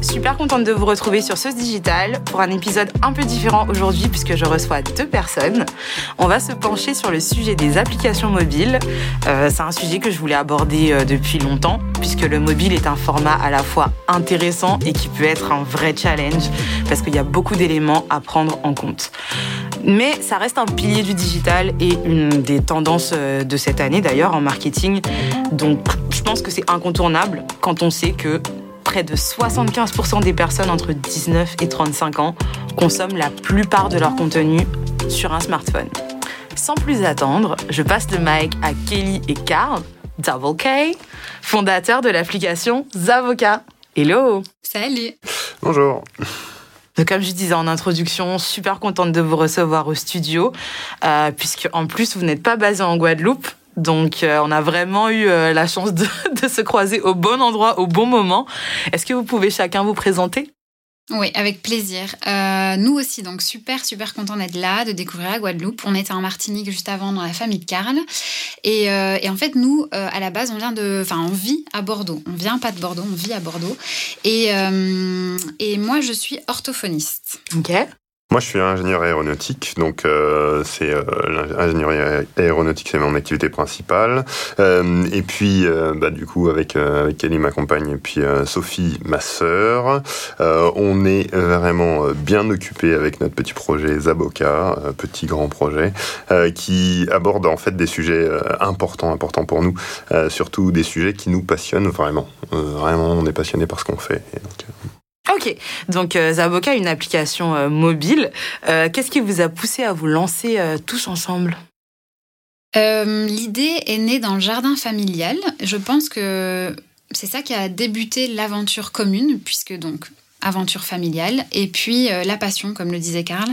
Super contente de vous retrouver sur ce Digital pour un épisode un peu différent aujourd'hui puisque je reçois deux personnes. On va se pencher sur le sujet des applications mobiles. Euh, c'est un sujet que je voulais aborder euh, depuis longtemps puisque le mobile est un format à la fois intéressant et qui peut être un vrai challenge parce qu'il y a beaucoup d'éléments à prendre en compte. Mais ça reste un pilier du digital et une des tendances euh, de cette année d'ailleurs en marketing. Donc je pense que c'est incontournable quand on sait que près de 75% des personnes entre 19 et 35 ans consomment la plupart de leur contenu sur un smartphone. Sans plus attendre, je passe le mic à Kelly et Carl, Double K, fondateurs de l'application Zavoka. Hello Salut Bonjour donc, comme je disais en introduction, super contente de vous recevoir au studio, euh, puisque en plus vous n'êtes pas basé en Guadeloupe, donc, euh, on a vraiment eu euh, la chance de, de, se croiser au bon endroit, au bon moment. Est-ce que vous pouvez chacun vous présenter? Oui, avec plaisir. Euh, nous aussi, donc super, super content d'être là, de découvrir la Guadeloupe. On était en Martinique juste avant dans la famille de Karl. Et, euh, et en fait, nous, euh, à la base, on vient de, enfin, on vit à Bordeaux. On vient pas de Bordeaux, on vit à Bordeaux. Et, et moi, je suis orthophoniste. Ok. Moi, je suis ingénieur aéronautique, donc euh, c'est euh, l'ingénierie aéronautique, c'est mon activité principale. Euh, et puis, euh, bah, du coup, avec euh, avec Kelly, ma compagne, et puis euh, Sophie, ma sœur, on est vraiment bien occupé avec notre petit projet Zaboka, petit grand projet, qui aborde en fait des sujets importants, importants pour nous, surtout des sujets qui nous passionnent vraiment. vraiment, on est passionné par ce qu'on fait. Ok, donc euh, Zaboka, une application euh, mobile. Euh, Qu'est-ce qui vous a poussé à vous lancer euh, tous ensemble? L'idée est née dans le jardin familial. Je pense que c'est ça qui a débuté l'aventure commune, puisque donc aventure familiale et puis la passion, comme le disait Karl.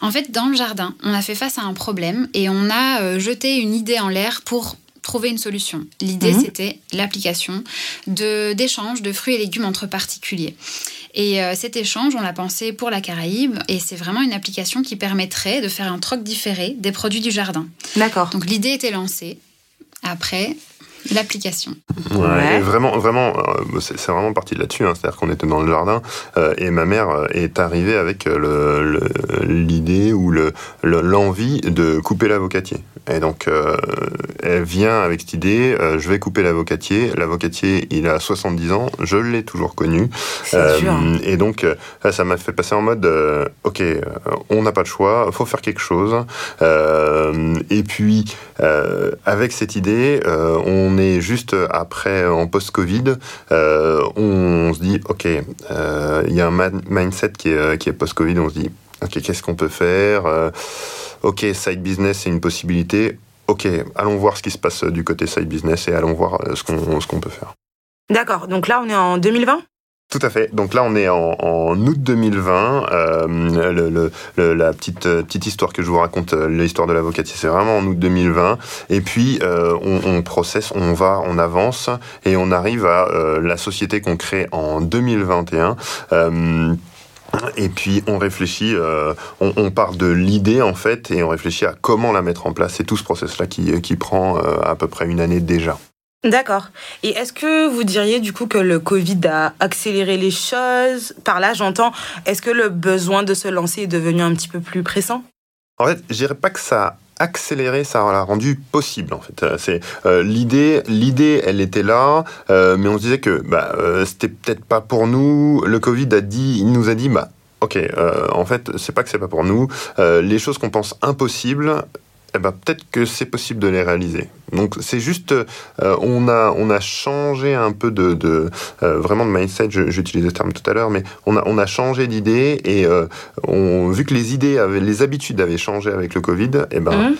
En fait, dans le jardin, on a fait face à un problème et on a jeté une idée en l'air pour trouver une solution. L'idée, mmh. c'était l'application d'échange de, de fruits et légumes entre particuliers. Et euh, cet échange, on l'a pensé pour la Caraïbe, et c'est vraiment une application qui permettrait de faire un troc différé des produits du jardin. D'accord. Donc l'idée était lancée. Après, l'application. Ouais, ouais. vraiment, vraiment, euh, c'est vraiment parti de là-dessus. Hein. C'est-à-dire qu'on était dans le jardin euh, et ma mère euh, est arrivée avec l'idée ou l'envie le, de couper l'avocatier. Et donc, euh, elle vient avec cette idée, euh, je vais couper l'avocatier. L'avocatier, il a 70 ans, je l'ai toujours connu. Euh, et donc, ça m'a fait passer en mode, ok, on n'a pas de choix, faut faire quelque chose. et puis, avec cette idée, on est juste après, en post-Covid, on se dit, ok, il y a un mindset qui est, qui est post-Covid, on se dit, ok, qu'est-ce qu'on peut faire ok, side business, c'est une possibilité. Ok, allons voir ce qui se passe du côté side business et allons voir ce qu'on peut faire. D'accord, donc là on est en 2020 tout à fait. Donc là, on est en, en août 2020. Euh, le, le, la petite petite histoire que je vous raconte, l'histoire de l'avocatier, c'est vraiment en août 2020. Et puis euh, on, on processe, on va, on avance et on arrive à euh, la société qu'on crée en 2021. Et puis on réfléchit, euh, on, on, part de l'idée en fait, et on réfléchit à comment la mettre en place. C'est tout ce process-là qui, qui prend euh, à peu près une année déjà. D'accord. Et est-ce que vous diriez du coup que le Covid a accéléré les choses? Par là, j'entends, est-ce que le besoin de se lancer est devenu un petit peu plus pressant? En fait, je dirais pas que ça accéléré, ça l'a rendu possible en fait. C'est euh, l'idée, l'idée, elle était là, euh, mais on se disait que bah, euh, c'était peut-être pas pour nous. Le Covid a dit, il nous a dit bah ok, en fait c'est pas que c'est pas pour nous. les choses qu'on pense impossibles, eh ben, peut-être que c'est possible de les réaliser. Donc c'est juste, euh, on, a, on a changé un peu de, de euh, vraiment de mindset, j'utilisais ce terme tout à l'heure, mais on a, on a changé d'idée et euh, on, vu que les idées, avaient, les habitudes avaient changé avec le Covid, eh ben, mmh.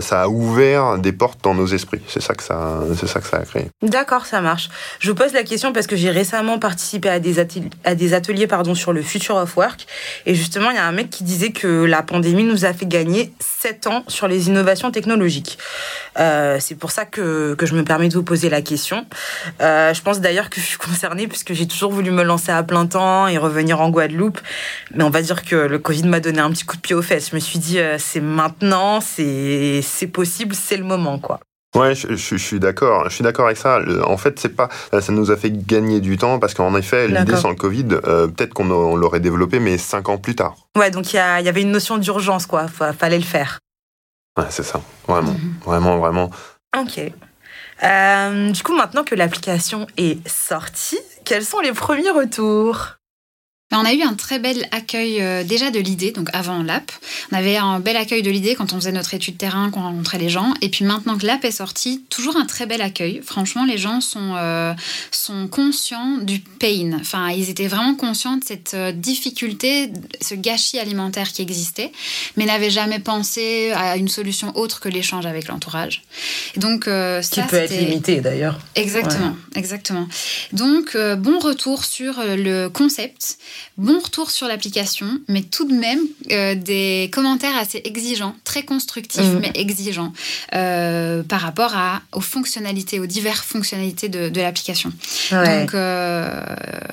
Ça a ouvert des portes dans nos esprits. C'est ça, que ça, ça que ça a créé. D'accord, ça marche. Je vous pose la question parce que j'ai récemment participé à des, ateliers, pardon, sur le future of work et justement, il y a un mec qui disait que la pandémie nous a fait gagner 7 ans sur les innovations technologiques. Euh, c'est pour ça que, je me permets de vous poser la question. Euh, je pense d'ailleurs que je suis concernée puisque j'ai toujours voulu me lancer à plein temps et revenir en Guadeloupe. Mais on va dire que le Covid m'a donné un petit coup de pied aux fesses. Je me suis dit, euh, c'est maintenant, c'est possible, c'est le moment, quoi. Ouais, je, suis d'accord. Je suis d'accord avec ça. En fait, c'est pas, ça nous a fait gagner du temps parce qu'en effet, l'idée sans le Covid, euh, peut-être qu'on l'aurait développé, mais cinq ans plus tard. Ouais, donc il y, avait une notion d'urgence, quoi. Fallait le faire. Ouais, c'est ça. Vraiment, mhm. vraiment, vraiment. Ok. Euh, du coup, maintenant que l'application est sortie, quels sont les premiers retours? On a eu un très bel accueil euh, déjà de l'idée, donc avant l'app. On avait un bel accueil de l'idée quand on faisait notre étude terrain, qu'on rencontrait les gens. Et puis maintenant que l'app est sortie, toujours un très bel accueil. Franchement, les gens sont, euh, sont conscients du pain. Enfin, ils étaient vraiment conscients de cette euh, difficulté, ce gâchis alimentaire qui existait, mais n'avaient jamais pensé à une solution autre que l'échange avec l'entourage. donc, ça, qui peut être limité d'ailleurs. Exactement, exactement. Donc, bon retour sur le concept. Bon retour sur l'application, mais tout de même euh, des commentaires assez exigeants, très constructifs, mm. mais exigeants euh, par rapport à, aux fonctionnalités, aux diverses fonctionnalités de, l'application. Donc, euh,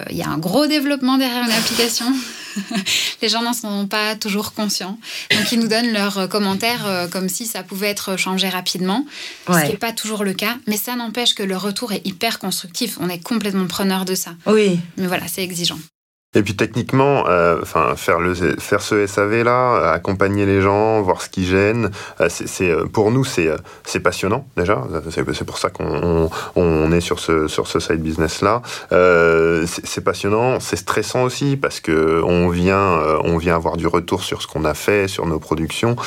il y a un gros développement derrière une application. Les gens n'en sont pas toujours conscients. Donc, ils nous donnent leurs commentaires comme si ça pouvait être changé rapidement, ce qui n'est pas toujours le cas. Mais ça n'empêche que le retour est hyper constructif. On est complètement preneur de ça. Oui. Mais voilà, c'est exigeant. Et puis techniquement, euh, enfin faire le faire ce SAV là, accompagner les gens, voir ce qui gêne, euh, c'est euh, pour nous c'est c'est passionnant déjà. C'est pour ça qu'on on, est sur ce sur ce side business là. c'est passionnant, c'est stressant aussi parce que on vient on vient avoir du retour sur ce qu'on a fait, sur nos productions,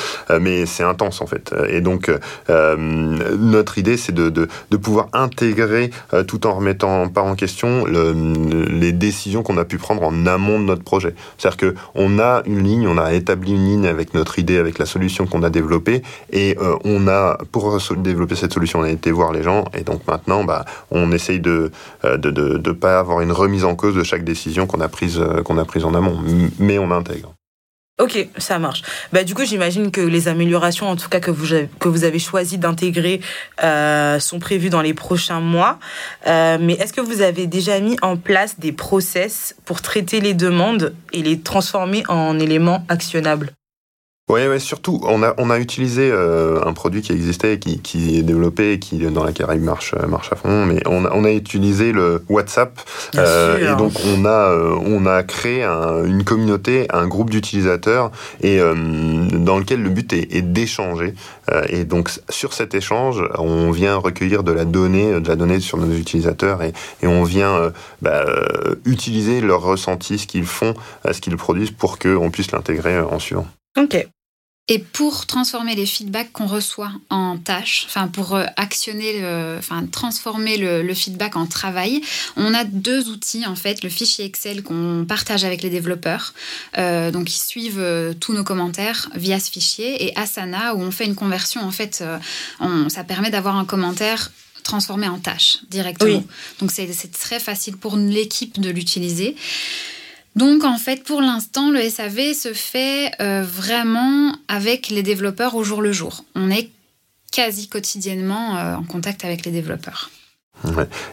mais c'est intense en fait. Et donc notre idée c'est de, de, de pouvoir intégrer tout en remettant pas en question le, les décisions qu'on a pu prendre en amont de notre projet. C'est-à-dire qu'on a une ligne, on a établi une ligne avec notre idée, avec la solution qu'on a développée, et euh, on a, pour développer cette solution, on a été voir les gens, et donc maintenant, bah, on essaye de ne euh, pas avoir une remise en cause de chaque décision qu'on a prise, euh, qu'on a prise en amont, mais on intègre. Ok, ça marche. Bah, du coup, j'imagine que les améliorations, en tout cas que vous que vous avez choisi d'intégrer, euh, sont prévues dans les prochains mois. Euh, mais est-ce que vous avez déjà mis en place des process pour traiter les demandes et les transformer en éléments actionnables? Oui, ouais, surtout, on a, on a utilisé euh, un produit qui existait, qui, qui est développé, et qui dans la Caraïbe marche, euh, marche à fond, mais on a, on a utilisé le WhatsApp, euh, et donc on a, euh, on a créé un, une communauté, un groupe d'utilisateurs, et dans lequel le but est, est d'échanger. et donc sur cet échange, on vient recueillir de la donnée, de la donnée sur nos utilisateurs, et, et on vient bah, utiliser leurs ressentis, ce qu'ils font, ce qu'ils produisent, pour qu'on puisse l'intégrer en suivant. Ok. Et pour transformer les feedbacks qu'on reçoit en tâches, enfin pour euh, actionner, enfin transformer le, feedback en travail, on a deux outils en fait. Le fichier Excel qu'on partage avec les développeurs, euh, donc ils suivent euh, tous nos commentaires via ce fichier, et Asana où on fait une conversion en fait, ça permet d'avoir un commentaire transformé en tâche directement. Donc c'est très facile pour l'équipe de l'utiliser. Donc en fait, pour l'instant, le SAV se fait euh, vraiment avec les développeurs au jour le jour. On est quasi quotidiennement euh, en contact avec les développeurs.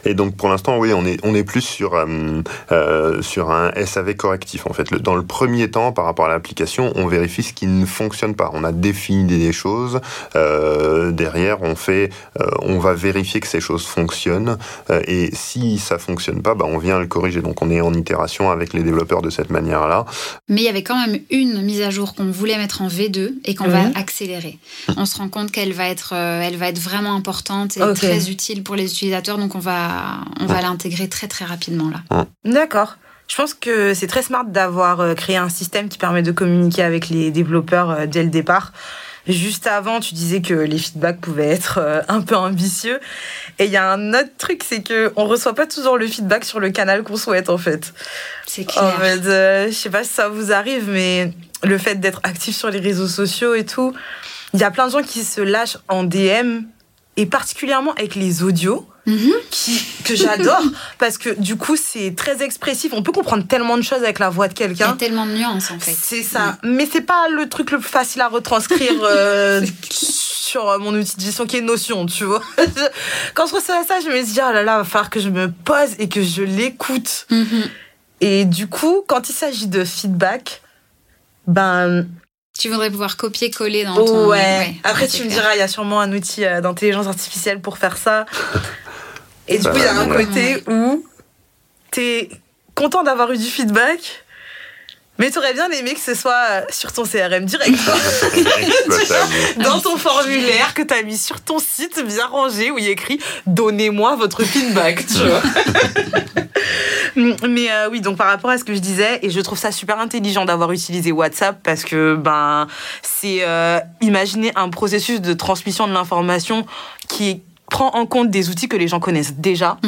Et donc pour l'instant, oui, on est, on est plus sur, euh, euh, sur un SAV correctif. En fait, dans le premier temps, par rapport à l'application, on vérifie ce qui ne fonctionne pas. On a défini des choses. Euh, derrière, on fait, euh, on va vérifier que ces choses fonctionnent. Euh, et si ça fonctionne pas, bah, on vient le corriger. Donc on est en itération avec les développeurs de cette manière-là. Mais il y avait quand même une mise à jour qu'on voulait mettre en V2 et qu'on va accélérer. On se rend compte qu'elle va être, elle va être vraiment importante et très utile pour les utilisateurs donc on va, on va l'intégrer très très rapidement là. D'accord. Je pense que c'est très smart d'avoir euh, créé un système qui permet de communiquer avec les développeurs euh, dès le départ. Juste avant, tu disais que les feedbacks pouvaient être euh, un peu ambitieux. Et il y a un autre truc, c'est que on reçoit pas toujours le feedback sur le canal qu'on souhaite en fait. C'est clair. En fait, je sais pas si ça vous arrive, mais le fait d'être actif sur les réseaux sociaux et tout, il y a plein de gens qui se lâchent en DM et particulièrement avec les audios. Qui, que j'adore parce que du coup c'est très expressif. On peut comprendre tellement de choses avec la voix de quelqu'un. Il y a tellement de nuances en fait. C'est ça. Mais c'est pas le truc le plus facile à retranscrire euh, sur mon outil d'édition qui est Notion, tu vois. Quand je reçois ça, je me dis, oh là là, va falloir que je me pose et que je l'écoute. Mhm. Et du coup, quand il s'agit de feedback, ben Tu voudrais pouvoir copier-coller dans ton. Ouais. Après, tu me diras, il y a sûrement un outil d'intelligence artificielle pour faire ça. Et du coup, il y a un côté où t'es content d'avoir eu du feedback, mais tu aurais bien aimé que ce soit sur ton CRM direct. Dans ton formulaire que tu as mis sur ton site bien rangé où il y a écrit Donnez-moi votre feedback, tu vois. Mais euh, oui, donc par rapport à ce que je disais, et je trouve ça super intelligent d'avoir utilisé WhatsApp parce que ben c'est euh, imaginer un processus de transmission de l'information qui prend en compte des outils que les gens connaissent déjà.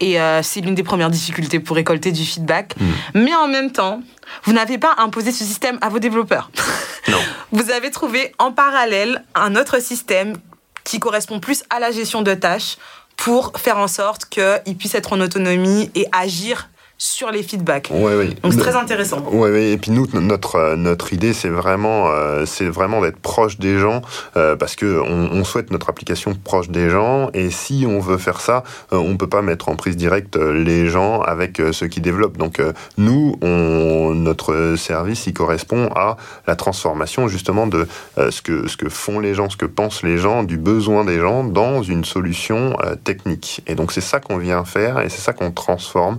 Et c'est l'une des premières difficultés pour récolter du feedback. Mm. Mais en même temps, vous n'avez pas imposé ce système à vos développeurs. Non. Vous avez trouvé en parallèle un autre système qui correspond plus à la gestion de tâches pour faire en sorte qu'ils puissent être en autonomie et agir sur les feedbacks. Ouais. Donc c'est très intéressant. Ouais. Et puis nous, notre, euh, notre idée, c'est vraiment, euh, c'est vraiment d'être proche des gens euh, parce que on, souhaite notre application proche des gens. Et si on veut faire ça, on peut pas mettre en prise directe les gens avec ceux qui développent. Donc nous, on, notre service, il correspond à la transformation justement de ce que ce que font les gens, ce que pensent les gens, du besoin des gens dans une solution technique. Et donc c'est ça qu'on vient faire et c'est ça qu'on transforme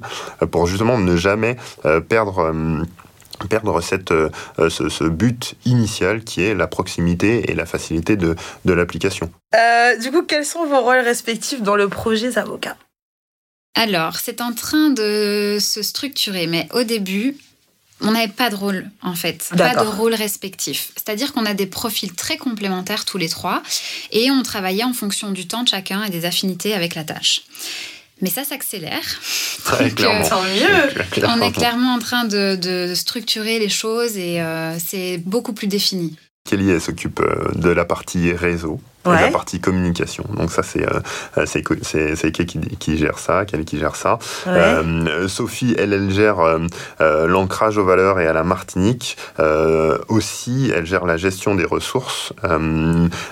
pour justement ne jamais euh, perdre euh, perdre cette, euh, ce, but initial qui est la proximité et la facilité de, de l'application. du coup, quels sont vos rôles respectifs dans le projet Zavoka? Alors, c'est en train de se structurer, mais au début, on n'avait pas de rôle en fait, pas de rôle respectif. C'est-à-dire qu'on a des profils très complémentaires tous les trois et on travaillait en fonction du temps de chacun et des affinités avec la tâche. Mais ça s'accélère. Très clairement. Tant mieux. On est clairement en train de, structurer les choses et euh, c'est beaucoup plus défini. Kelly, elle s'occupe euh, de la partie réseau la partie communication. Donc ça, c'est euh, c'est qui, qui, gère ça, Kelly qui gère ça. Euh, Sophie, elle, elle gère euh, l'ancrage aux valeurs et à la Martinique. aussi, elle gère la gestion des ressources,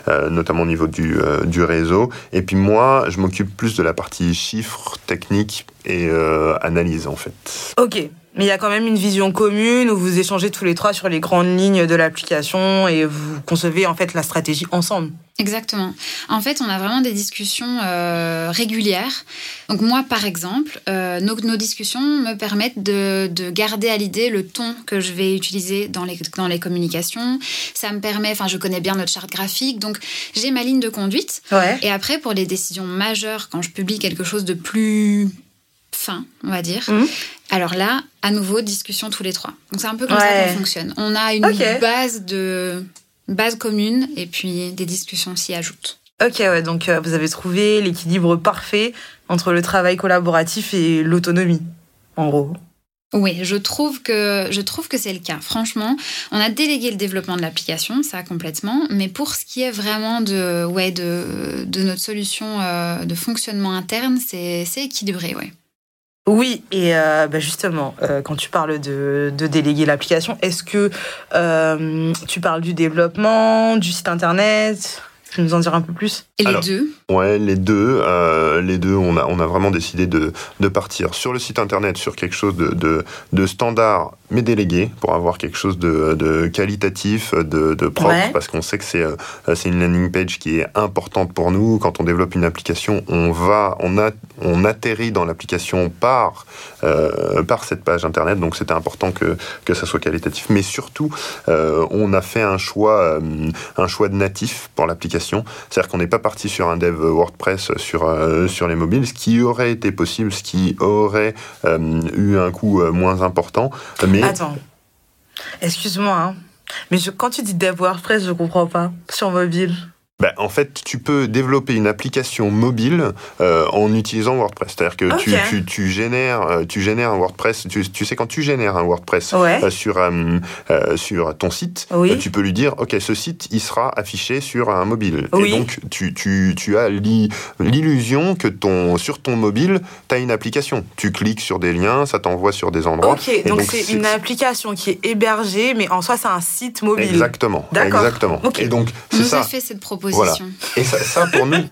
notamment au niveau du, du réseau. Et puis moi, je m'occupe plus de la partie chiffres, techniques et analyse, en fait. Ok. Mais il y a quand même une vision commune où vous échangez tous les trois sur les grandes lignes de l'application et vous concevez en fait la stratégie ensemble. Exactement. En fait, on a vraiment des discussions euh, régulières. Donc moi, par exemple, euh, nos, discussions me permettent de, garder à l'idée le ton que je vais utiliser dans les, dans les communications. Ça me permet, enfin, je connais bien notre charte graphique, donc j'ai ma ligne de conduite. Et après, pour les décisions majeures, quand je publie quelque chose de plus fin, on va dire. Mhm. Alors là, à nouveau, discussion tous les trois. Donc c'est un peu comme ça qu'on fonctionne. On a une base de base commune et puis des discussions s'y ajoutent. Ok, ouais, donc euh, vous avez trouvé l'équilibre parfait entre le travail collaboratif et l'autonomie, en gros. Oui, je trouve que je trouve que c'est le cas. Franchement, on a délégué le développement de l'application, ça complètement, mais pour ce qui est vraiment de ouais de, de notre solution euh, de fonctionnement interne, c'est équilibré, ouais. Oui, et euh, bah, justement, euh, quand tu parles de, déléguer l'application, est-ce que euh, tu parles du développement, du site internet? Tu peux nous en dire un peu plus? Et les deux? Ouais, les deux. les deux, on a, on a vraiment décidé de, de partir sur le site internet, sur quelque chose de, de, de standard mais délégué pour avoir quelque chose de, de qualitatif, de, de propre, parce qu'on sait que c'est euh, c'est une landing page qui est importante pour nous. Quand on développe une application, on va, on a, on atterrit dans l'application par euh, par cette page internet, donc c'était important que que ça soit qualitatif. Mais surtout, euh, on a fait un choix un choix de natif pour l'application, c'est-à-dire qu'on n'est pas parti sur un dev WordPress sur sur les mobiles, ce qui aurait été possible, ce qui aurait eu un coût moins important. Attends. Excuse-moi, hein. mais quand tu dis dev WordPress, je comprends pas. Sur mobile. Ben, en fait, tu peux développer une application mobile euh, en utilisant WordPress. C'est-à-dire que tu, tu, tu, génères, euh, tu génères un WordPress. Tu, tu sais, quand tu génères un WordPress euh, sur, sur ton site, tu peux lui dire Ok, ce site, il sera affiché sur un mobile. Et donc, tu, tu, tu as l'illusion que ton, sur ton mobile, tu as une application. Tu cliques sur des liens, ça t'envoie sur des endroits. Ok, donc c'est une application qui est hébergée, mais en soi, c'est un site mobile. Exactement. Exactement. Et donc, c'est ça. fait cette proposition voilà. Et ça, pour nous,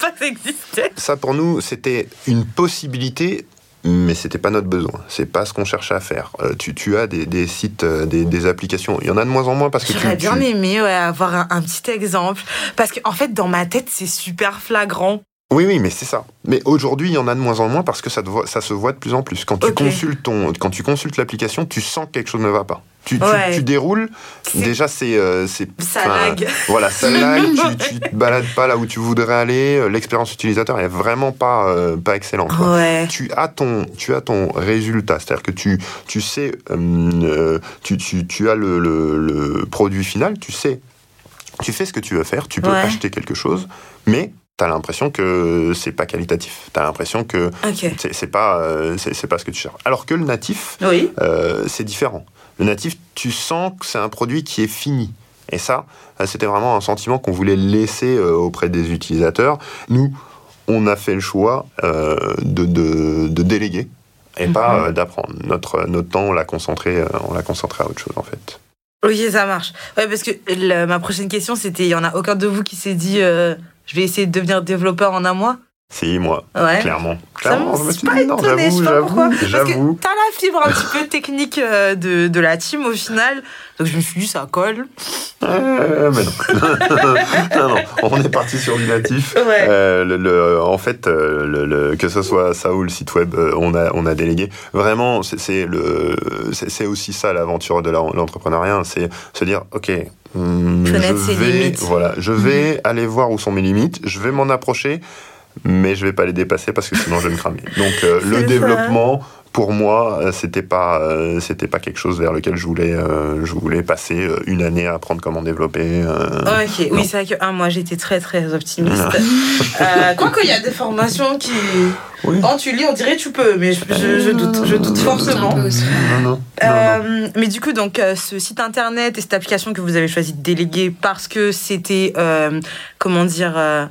ça pour nous, c'était une possibilité mais c'était pas notre besoin. C'est pas ce qu'on cherchait à faire. Euh, tu, tu, as des, des sites, euh, des, des, applications. Il y en a de moins en moins parce que J'aurais bien tu... aimé ouais, avoir un, un, petit exemple. Parce qu'en en fait, dans ma tête, c'est super flagrant. Oui, oui, mais c'est ça. Mais aujourd'hui, il y en a de moins en moins parce que ça, voit, ça se voit de plus en plus. Quand tu consultes ton, quand tu consultes l'application, tu sens que quelque chose ne va pas. Tu, tu- Ouais. tu déroules, déjà c'est euh, c'est Ça lag. Voilà, ça lag. tu, tu te balades pas là où tu voudrais aller. euh, L'expérience utilisateur est vraiment pas euh, pas excellente. Ouais. tu as ton tu as ton résultat c'est à dire que tu tu sais euh, tu, tu, tu as le, le, le produit final tu sais tu fais ce que tu veux faire tu peux Ouais. acheter quelque chose mais tu as l'impression que c'est pas qualitatif tu as l'impression que Ok. c'est pas euh, c'est pas ce que tu cherches alors que le natif Oui. euh, c'est différent. Le natif, tu sens que c'est un produit qui est fini. Et ça, euh, c'était vraiment un sentiment qu'on voulait laisser euh, auprès des utilisateurs. Nous, on a fait le choix de, de, de déléguer et pas Mhm. d'apprendre. Notre, notre temps, on l'a concentré, on l'a concentré à autre chose, en fait. Ok, ça marche. Ouais, parce que ma prochaine question, c'était il y en a aucun de vous qui s'est dit je vais essayer de devenir développeur en un mois Si, moi, Ouais. clairement. Ça Clairement, me- je me c'est suis pas dit, non, étonné, je j'avoue, sais pas pourquoi. Parce que t'as la fibre un petit peu technique euh, de, de la team au final. Donc je me suis dit, ça colle. Euh, mais non. non, non, on est parti sur du natif. Ouais. Euh, le, le- en fait, le, le- que ce soit ça ou le site web, on a, on a délégué. Vraiment, c'est- aussi ça l'aventure de l'entrepreneuriat, c'est se dire, ok. Hum, Connaître je ses vais, limites. voilà, je vais aller voir où sont mes limites, je vais m'en approcher, mais je vais pas les dépasser parce que sinon je vais me cramer. Donc euh, le ça. développement, pour moi, euh, c'était pas, euh, c'était pas quelque chose vers lequel je voulais, euh, je voulais passer euh, une année à apprendre comment développer. euh, Ok, non. oui, c'est vrai que un mois j'étais très très optimiste. euh, Quoique il y a des formations qui. Oui. Quand tu lis, on dirait tu peux, mais je, je- je doute, je doute fortement. Non, non, non, non. Mais du coup, donc, euh, ce site internet et cette application que vous avez choisi de déléguer parce que c'était, euh, comment dire, euh,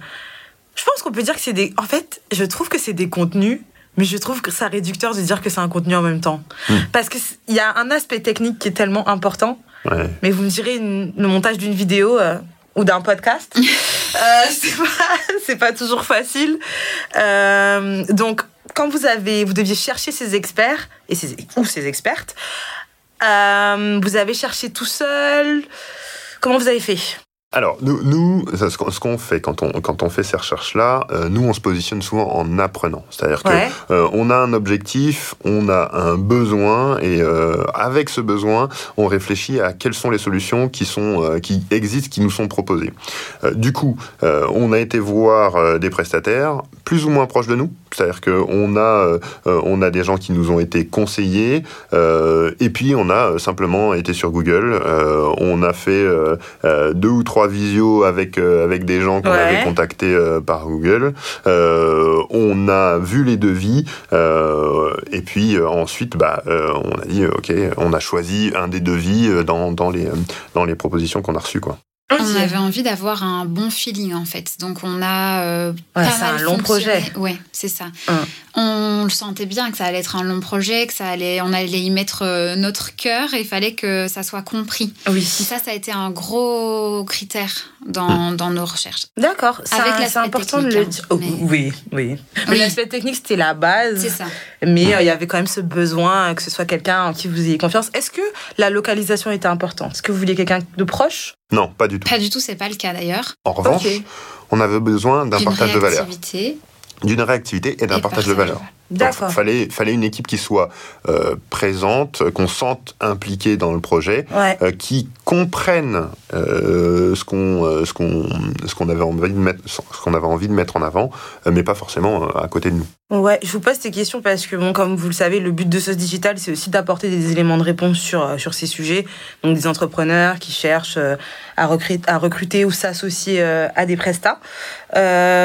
je pense qu'on peut dire que c'est des. En fait, je trouve que c'est des contenus. Mais je trouve que c'est réducteur de dire que c'est un contenu en même temps. Hmm. Parce qu'il y a un aspect technique qui est tellement important. Ouais. Mais vous me direz, une- le montage d'une vidéo euh, ou d'un podcast, euh, c'est pas, c'est pas toujours facile. Euh, donc, quand vous avez, vous deviez chercher ces experts et ces, ou ces expertes, euh, vous avez cherché tout seul. Comment vous avez fait? Alors, nous, ce qu'on qu'on fait quand on, quand on fait ces recherches-là, euh, nous, on se positionne souvent en apprenant. C'est-à-dire Ouais. euh, on a un objectif, on a un besoin, et euh, avec ce besoin, on réfléchit à quelles sont les solutions qui, sont, qui existent, qui nous sont proposées. Du coup, on a été voir des prestataires plus ou moins proches de nous. C'est-à-dire qu'on a, euh, euh, on a des gens qui nous ont été conseillés, euh, et puis on a simplement été sur Google, euh, on a fait deux ou trois visios avec, euh, avec des gens qu'on Ouais. avait contactés euh, par Google. Euh, on a vu les devis euh, et puis euh, ensuite, bah, euh, on a dit ok, on a choisi un des devis dans, dans, les, dans les propositions qu'on a reçues. Quoi. On avait envie d'avoir un bon feeling en fait. Donc on a euh, Ouais, pas c'est mal un long projet. Ouais, c'est ça. Hum. On le sentait bien que ça allait être un long projet, que ça allait, on allait y mettre euh, notre cœur et il fallait que ça soit compris. Oui. Et ça, ça a été un gros critère dans, dans nos recherches. D'accord. C'est important de le technique, dire. hein, Oh, Oui, oui. Mais Oui. l'aspect technique, c'était la base. C'est ça. Mais euh, il y avait quand même ce besoin que ce soit quelqu'un en qui vous ayez confiance. Est-ce que la localisation était importante? Est-ce que vous vouliez quelqu'un de proche? Non, pas du tout. Pas du tout, c'est pas le cas d'ailleurs. En revanche, on avait besoin d'un D'une partage de valeur, réactivité d'une réactivité et d'un partage de valeur. D'accord. Il fallait, fallait une équipe qui soit euh, présente, qu'on sente impliquée dans le projet, Ouais. euh, qui comprenne euh, ce qu'on ce qu'on ce qu'on avait envie de mettre ce qu'on avait envie de mettre en avant, mais pas forcément à côté de nous. Ouais, je vous pose ces questions parce que, bon, comme vous le savez, le but de Sauce Digital, c'est aussi d'apporter des éléments de réponse sur, sur ces sujets. Donc, des entrepreneurs qui cherchent à, recruter, à recruter ou s'associer à des prestats.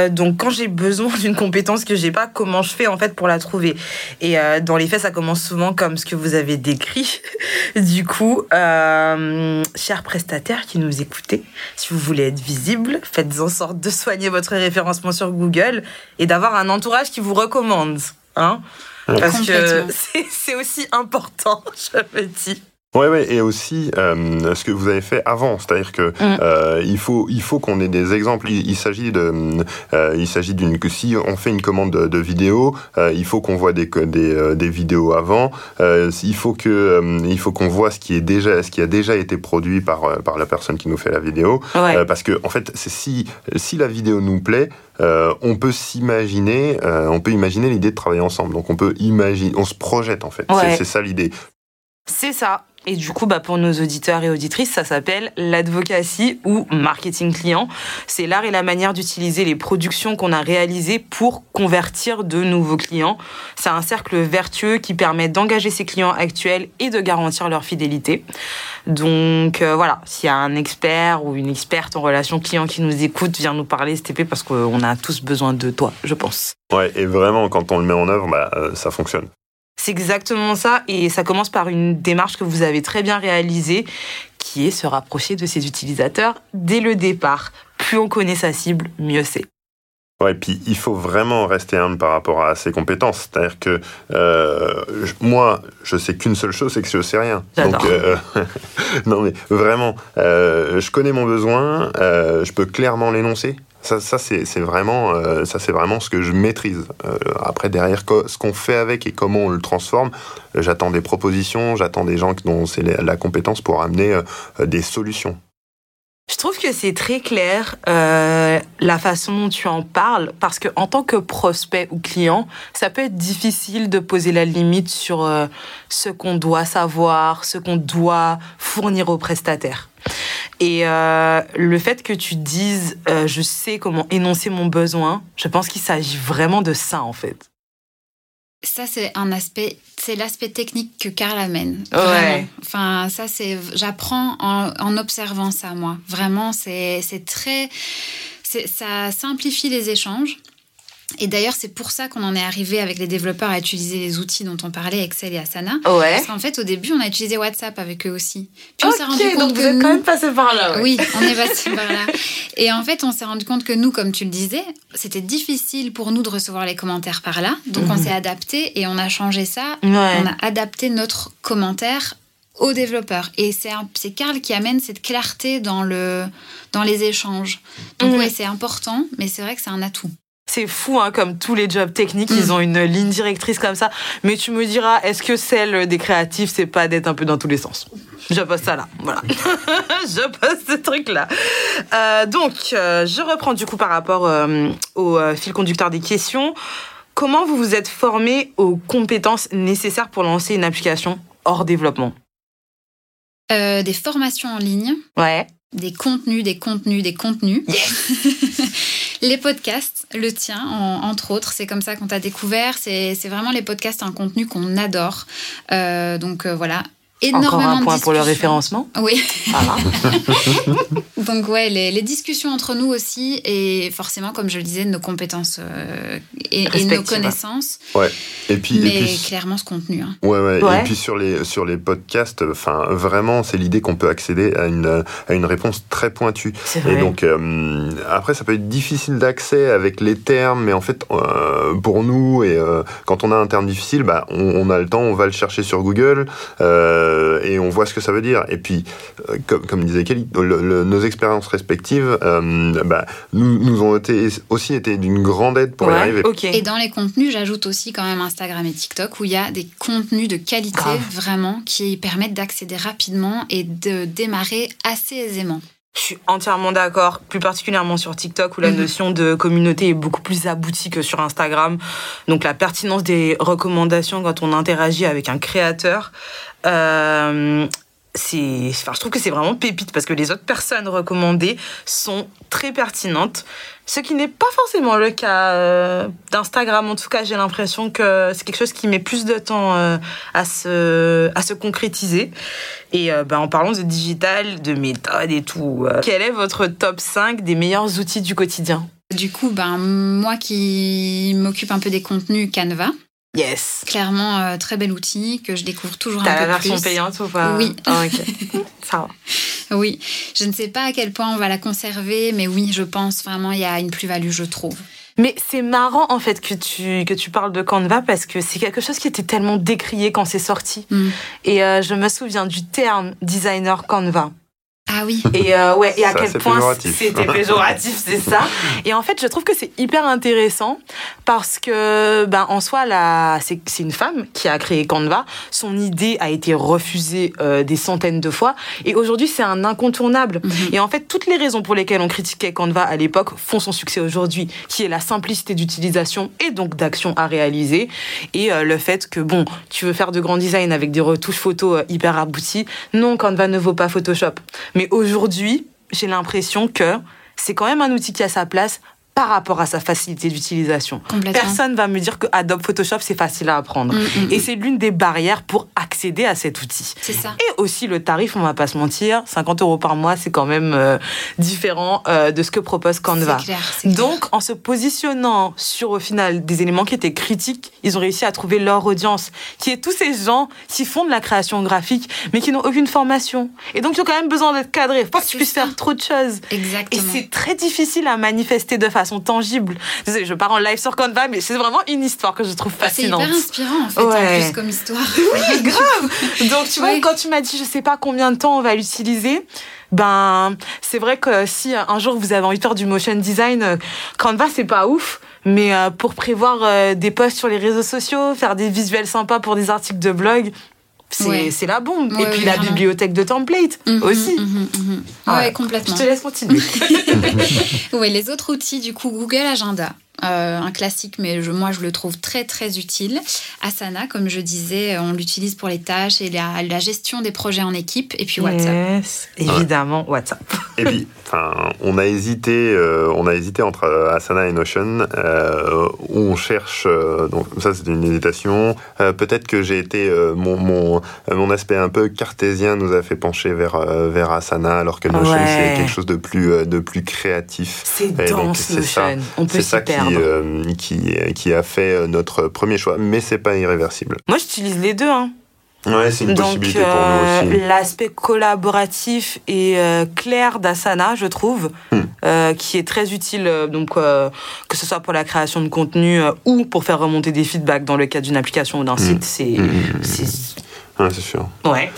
Donc, quand j'ai besoin d'une compétence que j'ai pas, comment je fais, en fait, pour la trouver Et euh, dans les faits, ça commence souvent comme ce que vous avez décrit. du coup, euh, chers prestataires qui nous écoutez, si vous voulez être visible, faites en sorte de soigner votre référencement sur Google et d'avoir un entourage qui vous recommande. Hein Parce que c'est aussi important, je me dis. Ouais, ouais, et aussi euh, ce que vous avez fait avant, c'est-à-dire que Mm. euh, il faut il faut qu'on ait des exemples. Il, il s'agit de euh, il s'agit d'une que si on fait une commande de, de vidéo, euh, il faut qu'on voit des des, euh, des vidéos avant. Euh, il faut que euh, il faut qu'on voit ce qui est déjà ce qui a déjà été produit par par la personne qui nous fait la vidéo. Ouais. Euh, parce que en fait, c'est si si la vidéo nous plaît, euh, on peut s'imaginer, euh, on peut imaginer l'idée de travailler ensemble. Donc on peut imaginer, on se projette en fait. Ouais. C'est ça l'idée. C'est ça. Et du coup, bah, pour nos auditeurs et auditrices, ça s'appelle l'advocacy ou marketing client. C'est l'art et la manière d'utiliser les productions qu'on a réalisées pour convertir de nouveaux clients. C'est un cercle vertueux qui permet d'engager ses clients actuels et de garantir leur fidélité. Donc euh, voilà, s'il y a un expert ou une experte en relation client qui nous écoute, viens nous parler STP parce qu'on a tous besoin de toi, je pense. Ouais, et vraiment, quand on le met en œuvre, bah, euh, ça fonctionne. C'est exactement ça, et ça commence par une démarche que vous avez très bien réalisée, qui est se rapprocher de ses utilisateurs dès le départ. Plus on connaît sa cible, mieux c'est. Ouais, puis il faut vraiment rester humble par rapport à ses compétences. C'est-à-dire que euh, je- moi, je sais qu'une seule chose, c'est que je sais rien. J'adore. euh, non mais vraiment, euh, je connais mon besoin, je peux clairement l'énoncer. Ça, ça c'est vraiment, euh, vraiment ce que je maîtrise. Euh, après derrière, ce qu'on fait avec et comment on le transforme, euh, j'attends des propositions, j'attends des gens dont c'est la compétence pour amener des solutions. Je trouve que c'est très clair la façon dont tu en parles, parce que en tant que prospect ou client, ça peut être difficile de poser la limite sur ce qu'on doit savoir, ce qu'on doit fournir au prestataire. Et euh, le fait que tu dises euh, je sais comment énoncer mon besoin, je pense qu'il s'agit vraiment de ça en fait. Ça, c'est un aspect, c'est l'aspect technique que Karl amène. Ouais. Vraiment. Enfin, ça, c'est, j'apprends en, en observant ça, moi. Vraiment, c'est, très, ça simplifie les échanges. Et d'ailleurs, c'est pour ça qu'on en est arrivé avec les développeurs à utiliser les outils dont on parlait, Excel et Asana. Ouais. Parce qu'en fait, au début, on a utilisé WhatsApp avec eux aussi. Puis on s'est rendu compte donc que vous êtes nous- quand même passé par là. ouais. oui, on est passé par là. Et en fait, on s'est rendu compte que nous, comme tu le disais, c'était difficile pour nous de recevoir les commentaires par là. Donc, on Mhm. s'est adapté et on a changé ça. Ouais. On a adapté notre commentaire aux développeurs. Et c'est Karl qui amène cette clarté dans, le, dans les échanges. Donc, Mhm. ouais, c'est important, mais c'est vrai que c'est un atout. C'est fou, hein, comme tous les jobs techniques, Mm. ils ont une ligne directrice comme ça. Mais tu me diras, est-ce que celle des créatifs, c'est pas d'être un peu dans tous les sens? Je pose ça là, voilà. je pose ce truc-là. Euh, donc, euh, je reprends du coup par rapport euh, au euh, fil conducteur des questions. Comment vous vous êtes formé aux compétences nécessaires pour lancer une application hors développement? Euh, des formations en ligne, Ouais. Des contenus, des contenus, des contenus. les podcasts, le tien, en- entre autres, c'est comme ça qu'on t'a découvert. C'est c'est vraiment les podcasts, un contenu qu'on adore. Euh, donc euh, voilà. Encore Énormément un de point pour le référencement. Oui, Voilà. donc ouais, les, les discussions entre nous aussi, et forcément, comme je le disais, nos compétences euh, et, et nos connaissances, Et puis, et mais puis clairement ce contenu. hein. Ouais, ouais, Ouais. Et puis sur les, sur les podcasts, enfin, vraiment, c'est l'idée qu'on peut accéder à une, à une réponse très pointue. C'est Et vrai. donc, euh, après, ça peut être difficile d'accès avec les termes, mais en fait, euh, pour nous, et euh, quand on a un terme difficile, bah, on, on a le temps, on va le chercher sur Google, euh, et on voit ce que ça veut dire. Et puis, euh, comme, comme disait Kelly, le- le- nos expériences respectives euh, bah, nous, nous ont été, aussi été d'une grande aide pour y arriver. Et dans les contenus, j'ajoute aussi quand même Instagram et TikTok où il y a des contenus de qualité Grave. vraiment qui permettent d'accéder rapidement et de démarrer assez aisément. Je suis entièrement d'accord, plus particulièrement sur TikTok où la Mhm. notion de communauté est beaucoup plus aboutie que sur Instagram. Donc la pertinence des recommandations quand on interagit avec un créateur, euh, c'est, enfin, je trouve que c'est vraiment pépite parce que les autres personnes recommandées sont très pertinentes. Ce qui n'est pas forcément le cas euh, d'Instagram. En tout cas, j'ai l'impression que c'est quelque chose qui met plus de temps euh, à, se, concrétiser. Et euh, ben, en parlant de digital, de méthode et tout, quel est votre top 5 des meilleurs outils du quotidien? Du coup, ben, moi qui m'occupe un peu des contenus Canva, Yes. clairement euh, très bel outil que je découvre toujours T'as un la peu version plus. payante ou pas Oui. Ok. Ça va. Oui, je ne sais pas à quel point on va la conserver, mais oui, je pense vraiment il y a une plus-value, je trouve. Mais c'est marrant en fait que tu, que tu parles de Canva parce que c'est quelque chose qui était tellement décrié quand c'est sorti. Mm. Et euh, je me souviens du terme designer Canva. Ah oui. Et euh, ouais, et à Ça, quel point c'était péjoratif, c'est ça. Et en fait, je trouve que c'est hyper intéressant parce que, ben, en soi, là, c'est c'est une femme qui a créé Canva. Son idée a été refusée euh, des centaines de fois, et aujourd'hui, c'est un incontournable. Mhm. Et en fait, toutes les raisons pour lesquelles on critiquait Canva à l'époque font son succès aujourd'hui, qui est la simplicité d'utilisation et donc d'action à réaliser, et euh, le fait que bon, tu veux faire de grands designs avec des retouches photos euh, hyper abouties, non, Canva ne vaut pas Photoshop. Mais aujourd'hui, j'ai l'impression que c'est quand même un outil qui a sa place par rapport à sa facilité d'utilisation. Personne va me dire que Adobe Photoshop c'est facile à apprendre. Mm, mm, Et mm. c'est l'une des barrières pour accéder à cet outil. C'est ça. Et aussi le tarif, on va pas se mentir, 50 euros par mois, c'est quand même euh, différent euh, de ce que propose Canva. Clair. clair. Donc, en se positionnant sur, au final, des éléments qui étaient critiques, ils ont réussi à trouver leur audience, qui est tous ces gens qui font de la création graphique, mais qui n'ont aucune formation. Et donc, ils ont quand même besoin d'être cadrés. Faut pas que tu puisses ça. faire trop de choses. Et c'est très difficile à manifester de façon tangible. Désolée, je pars en live sur Canva, mais c'est vraiment une histoire que je trouve C'est fascinante. hyper inspirant en fait, Ouais. en plus comme histoire. Oui, grave. Donc tu vois, quand tu m'as dit je sais pas combien de temps on va l'utiliser, ben c'est vrai que si un jour vous avez envie de faire du motion design, euh, Canva c'est pas ouf. Mais euh, pour prévoir euh, des posts sur les réseaux sociaux, faire des visuels sympas pour des articles de blog, c'est Ouais. la bombe. Ouais, Et puis la vraiment. bibliothèque de template Mhm, aussi. mhm, mhm. Ouais. Ouais, Je complètement. te laisse continuer. Oui, les autres outils, du coup, Google Agenda. Euh, un classique, mais je- moi je le trouve très très utile. Asana, comme je disais, on l'utilise pour les tâches et la, la gestion des projets en équipe. Et puis WhatsApp. Yes, évidemment, WhatsApp. Et puis, on a hésité, euh, on a hésité entre euh, Asana et Notion, euh, où on cherche. euh, donc ça, c'est une hésitation. Euh, Peut-être que j'ai été euh, mon mon euh, mon aspect un peu cartésien nous a fait pencher vers euh, vers Asana, alors que Notion Ouais. c'est quelque chose de plus euh, de plus créatif. C'est dense. Notion. On peut C'est s'y ça qui, perdre. Euh, qui qui a fait euh, notre premier choix, mais c'est pas irréversible. Moi, j'utilise les deux. Hein. Ouais, c'est une Donc, possibilité pour euh, nous aussi. l'aspect collaboratif et euh, clair d'Asana, je trouve, Hmm. euh, qui est très utile, euh, donc euh, que ce soit pour la création de contenu euh, ou pour faire remonter des feedbacks dans le cadre d'une application ou d'un site, c'est, Hmm, hmm, hmm. c'est- Ouais, c'est sûr. ouais.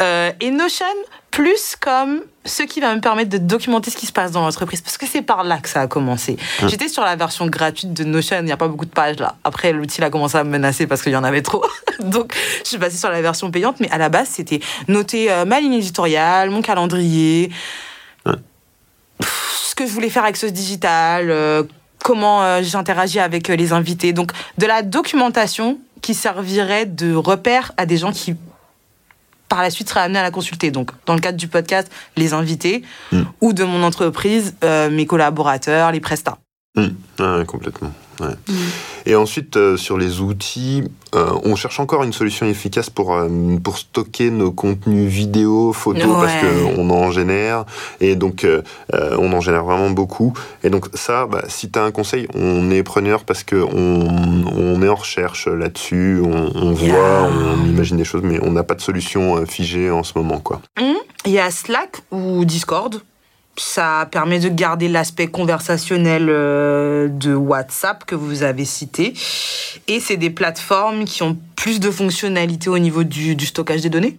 Euh, et Notion, plus comme ce qui va me permettre de documenter ce qui se passe dans l'entreprise, parce que c'est par là que ça a commencé. J'étais sur la version gratuite de Notion, il n'y a pas beaucoup de pages là. Après, l'outil a commencé à me menacer parce qu'il y en avait trop. Donc, je suis passée sur la version payante, mais à la base, c'était noter euh, ma ligne éditoriale, mon calendrier, ce que je voulais faire avec ce digital, euh, comment j'interagis avec les invités. Donc, de la documentation qui servirait de repère à des gens qui par la suite seraient amenés à la consulter. Donc, dans le cadre du podcast, les invités, Mm. ou de mon entreprise, euh, mes collaborateurs, les prestats. Hmm. Ouais, complètement. Ouais. Et ensuite, euh, sur les outils, euh, on cherche encore une solution efficace pour, euh, pour stocker nos contenus vidéo, photos, parce qu'on en génère. Et donc, on en génère vraiment beaucoup. Et donc, ça, bah, si tu as un conseil, on est preneur parce qu'on on est en recherche là-dessus. On, on Yeah. voit, on imagine des choses, mais on n'a pas de solution figée en ce moment. Quoi. Il y a Slack ou Discord? Ça permet de garder l'aspect conversationnel euh, de WhatsApp que vous avez cité. Et c'est des plateformes qui ont plus de fonctionnalités au niveau du, du stockage des données.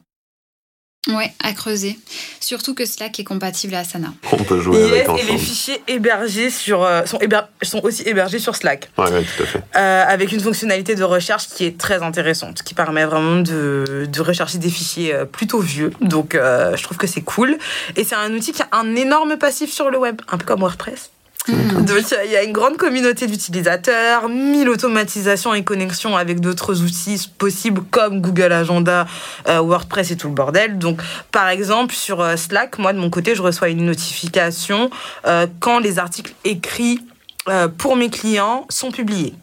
Ouais, à creuser. Surtout que Slack est compatible à Asana. On peut jouer avec Yes, et ensemble. les fichiers hébergés sur, euh, sont, héber- sont aussi hébergés sur Slack. Ouais, ouais, tout à fait. Euh, avec une fonctionnalité de recherche qui est très intéressante, qui permet vraiment de, de rechercher des fichiers euh, plutôt vieux. Donc, euh, je trouve que c'est cool. Et c'est un outil qui a un énorme passif sur le web, un peu comme WordPress. Donc, il y a une grande communauté d'utilisateurs, mille automatisations et connexions avec d'autres outils possibles comme Google Agenda, euh, WordPress et tout le bordel. Donc, par exemple, sur euh, Slack, moi, de mon côté, je reçois une notification euh, quand les articles écrits pour mes clients sont publiés.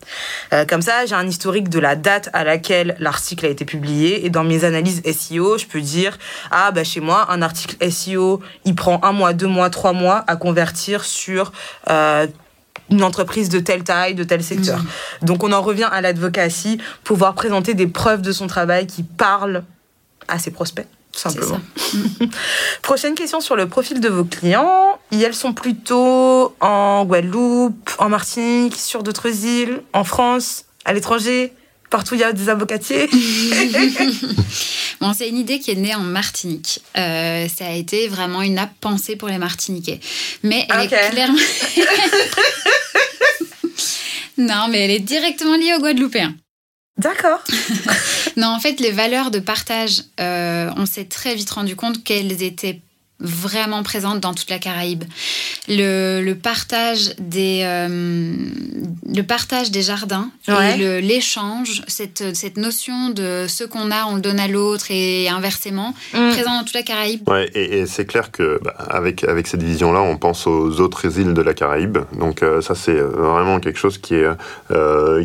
Euh, comme ça, j'ai un historique de la date à laquelle l'article a été publié et dans mes analyses SEO, je peux dire ah bah chez moi un article SEO, il prend un mois, deux mois, trois mois à convertir sur euh, une entreprise de telle taille, de tel secteur. Donc on en revient à l'advocacy, pouvoir présenter des preuves de son travail qui parlent à ses prospects tout simplement. Prochaine question sur le profil de vos clients. Elles sont plutôt en Guadeloupe, en Martinique, sur d'autres îles, en France, à l'étranger Partout, il y a des avocatiers. bon, c'est une idée qui est née en Martinique. Euh, ça a été vraiment une app pensée pour les Martiniquais. Mais elle est clairement... non, mais elle est directement liée aux Guadeloupéens. D'accord. non, en fait, les valeurs de partage, euh, on s'est très vite rendu compte qu'elles étaient vraiment présente dans toute la Caraïbe. Le, le partage des euh, le partage des jardins et l'échange, cette, cette notion de ce qu'on a, on le donne à l'autre et inversement, mm. présent dans toute la Caraïbe. Ouais, et, c'est clair que bah, avec avec cette vision-là, on pense aux autres îles de la Caraïbe. Donc euh, ça, c'est euh, vraiment quelque chose qui est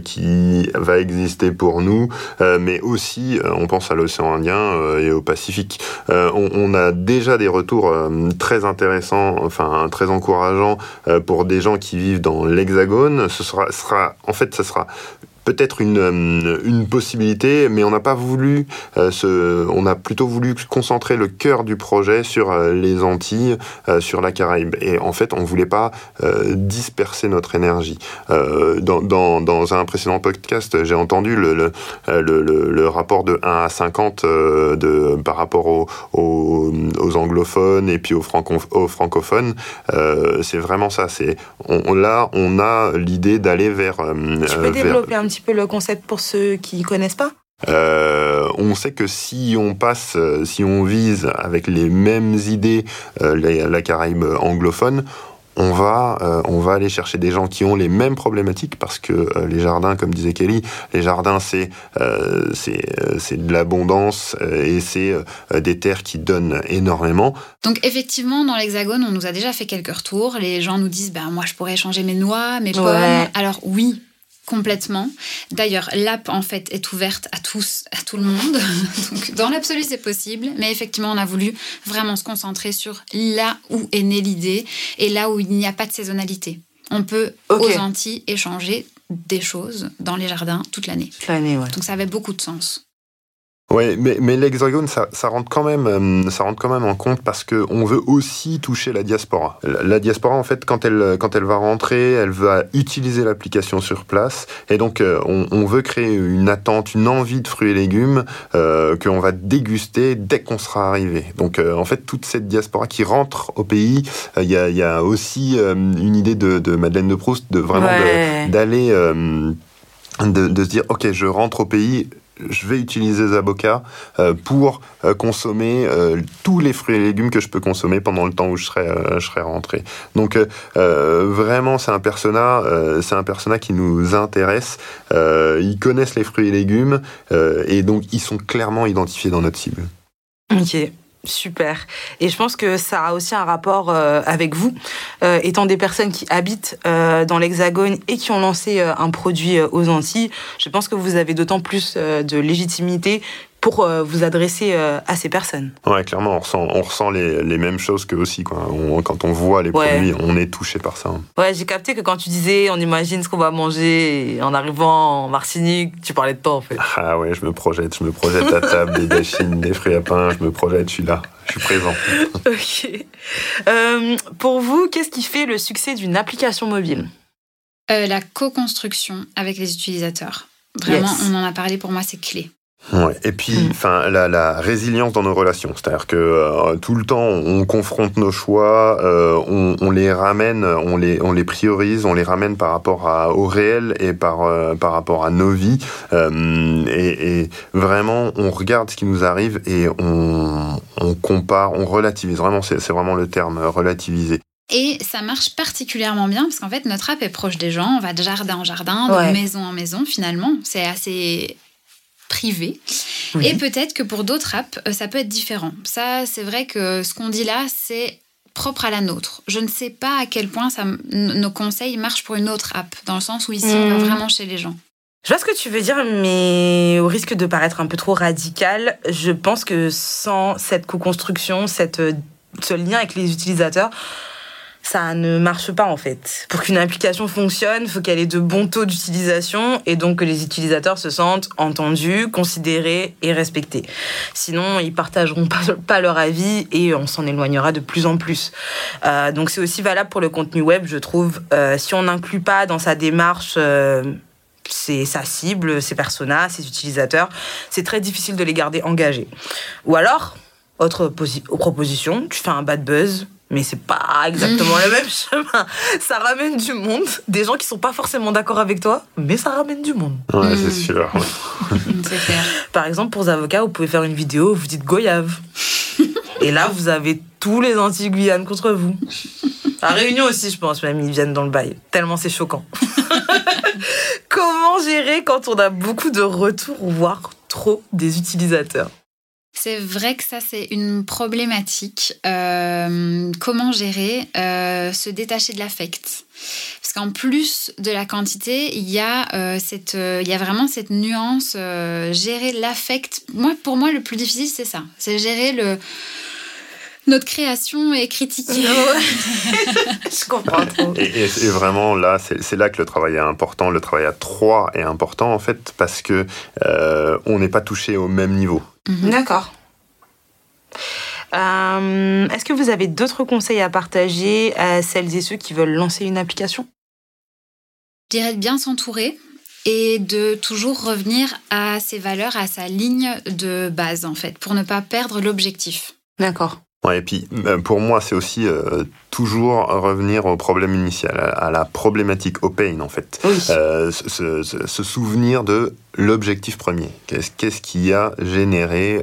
qui va exister pour nous, mais aussi on pense à l'océan Indien et au Pacifique. On, on a déjà des retours euh, très intéressant, enfin très encourageant euh, pour des gens qui vivent dans l'Hexagone. Ce sera, en fait, ça sera peut-être une, euh, une possibilité, mais on n'a pas voulu, euh, on a plutôt voulu concentrer le cœur du projet sur euh, les Antilles, sur la Caraïbe. Et en fait, on ne voulait pas disperser notre énergie. Dans, dans, dans, un précédent podcast, j'ai entendu le, le, le, le, rapport de 1 à 50 de, par rapport aux, aux, anglophones et puis aux, franco, aux francophones. c'est vraiment ça. C'est on, là, on a l'idée d'aller vers. tu peux développer un petit peu le concept pour ceux qui ne connaissent pas euh, on sait que si on passe, euh, si on vise avec les mêmes idées euh, la, Caraïbe anglophone, on va, on va aller chercher des gens qui ont les mêmes problématiques parce que les jardins, comme disait Kelly, les jardins c'est c'est de l'abondance et c'est des terres qui donnent énormément. Donc effectivement, dans l'Hexagone, on nous a déjà fait quelques retours. Les gens nous disent, ben moi je pourrais changer mes noix, mes pommes. Alors oui, complètement. D'ailleurs, l'app en fait est ouverte à tous, à tout le monde. Donc dans l'absolu c'est possible, mais effectivement on a voulu vraiment se concentrer sur là où est née l'idée et là où il n'y a pas de saisonnalité. On peut aux Antilles échanger des choses dans les jardins toute l'année. Toute l'année, ouais. Donc ça avait beaucoup de sens. Oui, mais, mais l'hexagone, ça, ça, rentre quand même, euh, ça rentre quand même en compte parce que on veut aussi toucher la diaspora. La, diaspora, en fait, quand elle, quand elle va rentrer, elle va utiliser l'application sur place, et donc euh, on, on, veut créer une attente, une envie de fruits et légumes euh, qu'on va déguster dès qu'on sera arrivé. Donc, euh, en fait, toute cette diaspora qui rentre au pays, il y a, y, a, aussi une idée de, de, Madeleine de Proust de vraiment d'aller de, de, se dire ok je rentre au pays je vais utiliser Zaboka euh, pour euh, consommer euh, tous les fruits et légumes que je peux consommer pendant le temps où je serai, rentré. Donc vraiment, c'est un persona, un persona qui nous intéresse. ils connaissent les fruits et légumes et donc ils sont clairement identifiés dans notre cible. Ok. Super. Et je pense que ça a aussi un rapport euh, avec vous, euh, étant des personnes qui habitent euh, dans l'Hexagone et qui ont lancé un produit aux Antilles. Je pense que vous avez d'autant plus de légitimité pour euh, vous adresser euh, à ces personnes. Ouais, clairement, on ressent, on ressent les, les mêmes choses que aussi. Quoi. quand on voit les produits, on est touché par ça. Ouais, j'ai capté que quand tu disais on imagine ce qu'on va manger en arrivant en Martinique, tu parlais de toi en fait. Ah ouais, je me projette, je me projette à table, des dachines, des fruits à pain, je me projette, je suis là, je suis présent. ok. Euh, pour vous, qu'est-ce qui fait le succès d'une application mobile? La co-construction avec les utilisateurs. Vraiment, on en a parlé, pour moi, c'est clé. Ouais. Et puis, mm. enfin, la, la, résilience dans nos relations, c'est-à-dire que euh, tout le temps, on confronte nos choix, euh, on, on, les ramène, on les, on les priorise, on les ramène par rapport à, au réel et par, euh, par rapport à nos vies. Et, et, vraiment, on regarde ce qui nous arrive et on, on compare, on relativise. Vraiment, c'est vraiment le terme, relativiser. Et ça marche particulièrement bien parce qu'en fait, notre app est proche des gens. On va de jardin en jardin, de maison en maison finalement. C'est assez privé. Et peut-être que pour d'autres apps, euh, ça peut être différent. Ça, c'est vrai que ce qu'on dit là, c'est propre à la nôtre. Je ne sais pas à quel point ça, nos conseils marchent pour une autre app, dans le sens où ici, on va vraiment chez les gens. Je vois ce que tu veux dire, mais au risque de paraître un peu trop radical, je pense que sans cette co-construction, cette, ce lien avec les utilisateurs, ça ne marche pas en fait. Pour qu'une application fonctionne, il faut qu'elle ait de bons taux d'utilisation et donc que les utilisateurs se sentent entendus, considérés et respectés. Sinon, ils partageront pas, leur avis et on s'en éloignera de plus en plus. Euh, donc c'est aussi valable pour le contenu web, je trouve. Euh, si on n'inclut pas dans sa démarche euh, sa cible, ses personas, ses utilisateurs, c'est très difficile de les garder engagés. Ou alors, autre proposition, tu fais un bad buzz, mais c'est pas exactement le même chemin. Ça ramène du monde, des gens qui sont pas forcément d'accord avec toi, mais ça ramène du monde. Ouais, c'est mm. sûr. clair. Par exemple, pour les avocats, vous pouvez faire une vidéo où vous dites Goyave. Et là, vous avez tous les anti-Guyane contre vous. À Réunion aussi, je pense, même, ils viennent dans le bail. Tellement c'est choquant. Comment gérer quand on a beaucoup de retours, voire trop des utilisateurs? C'est vrai que ça, c'est une problématique. Euh, comment gérer euh, se détacher de l'affect? Parce qu'en plus de la quantité, il y, a, euh, cette, il y a vraiment cette nuance. gérer l'affect. Moi, pour moi, le plus difficile, c'est ça. C'est gérer le notre création est critiquée. je comprends trop. Et, vraiment, là, c'est là que le travail est important. Le travail à trois est important, en fait, parce que on n'est pas touché au même niveau. Mhm. D'accord. Euh, est-ce que vous avez d'autres conseils à partager à celles et ceux qui veulent lancer une application? Je dirais de bien s'entourer et de toujours revenir à ses valeurs, à sa ligne de base en fait, pour ne pas perdre l'objectif. D'accord. Ouais, et puis euh, pour moi, c'est aussi euh, toujours revenir au problème initial, à, la problématique, au pain en fait. Euh, se, souvenir de l'objectif premier. Qu'est-ce qui a généré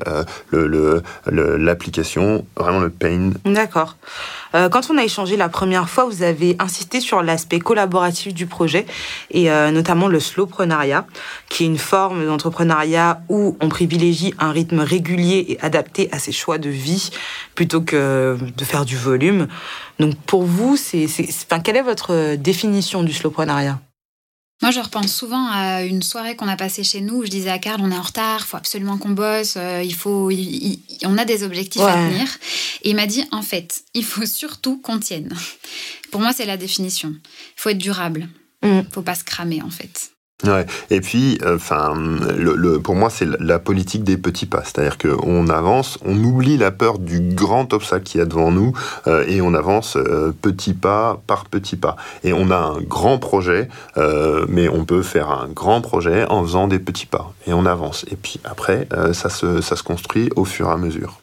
l'application, le, vraiment le pain? D'accord. Euh, quand on a échangé la première fois, vous avez insisté sur l'aspect collaboratif du projet et euh, notamment le slowprenariat, qui est une forme d'entrepreneuriat où on privilégie un rythme régulier et adapté à ses choix de vie plutôt que de faire du volume. Donc pour vous, c'est, enfin, quelle est votre définition du slowprenariat? Moi, je repense souvent à une soirée qu'on a passée chez nous où je disais à Carl, on est en retard, il faut absolument qu'on bosse, euh, il faut, on a des objectifs à tenir. Et il m'a dit, en fait, il faut surtout qu'on tienne. Pour moi, c'est la définition. Il faut être durable. Il mm. ne faut pas se cramer, en fait. Ouais. Et puis, euh, enfin, pour moi, c'est la politique des petits pas. C'est-à-dire qu'on avance, on oublie la peur du grand obstacle qu'il y a devant nous euh, et on avance euh, petit pas par petit pas. Et on a un grand projet, mais on peut faire un grand projet en faisant des petits pas. Et on avance. Et puis après, ça, se, ça se construit au fur et à mesure.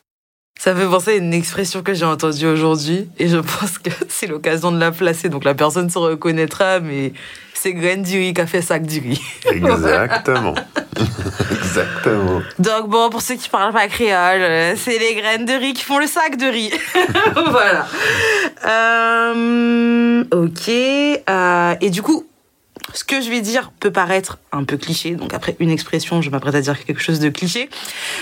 Ça fait penser à une expression que j'ai entendue aujourd'hui et je pense que c'est l'occasion de la placer. Donc la personne se reconnaîtra, mais c'est graine du riz qui a fait sac du riz. Exactement. Exactement. Donc bon, pour ceux qui parlent pas créole, euh, c'est les graines de riz qui font le sac de riz. voilà. Euh, ok. Euh, et du coup, ce que je vais dire peut paraître un peu cliché, donc après une expression, je m'apprête à dire quelque chose de cliché,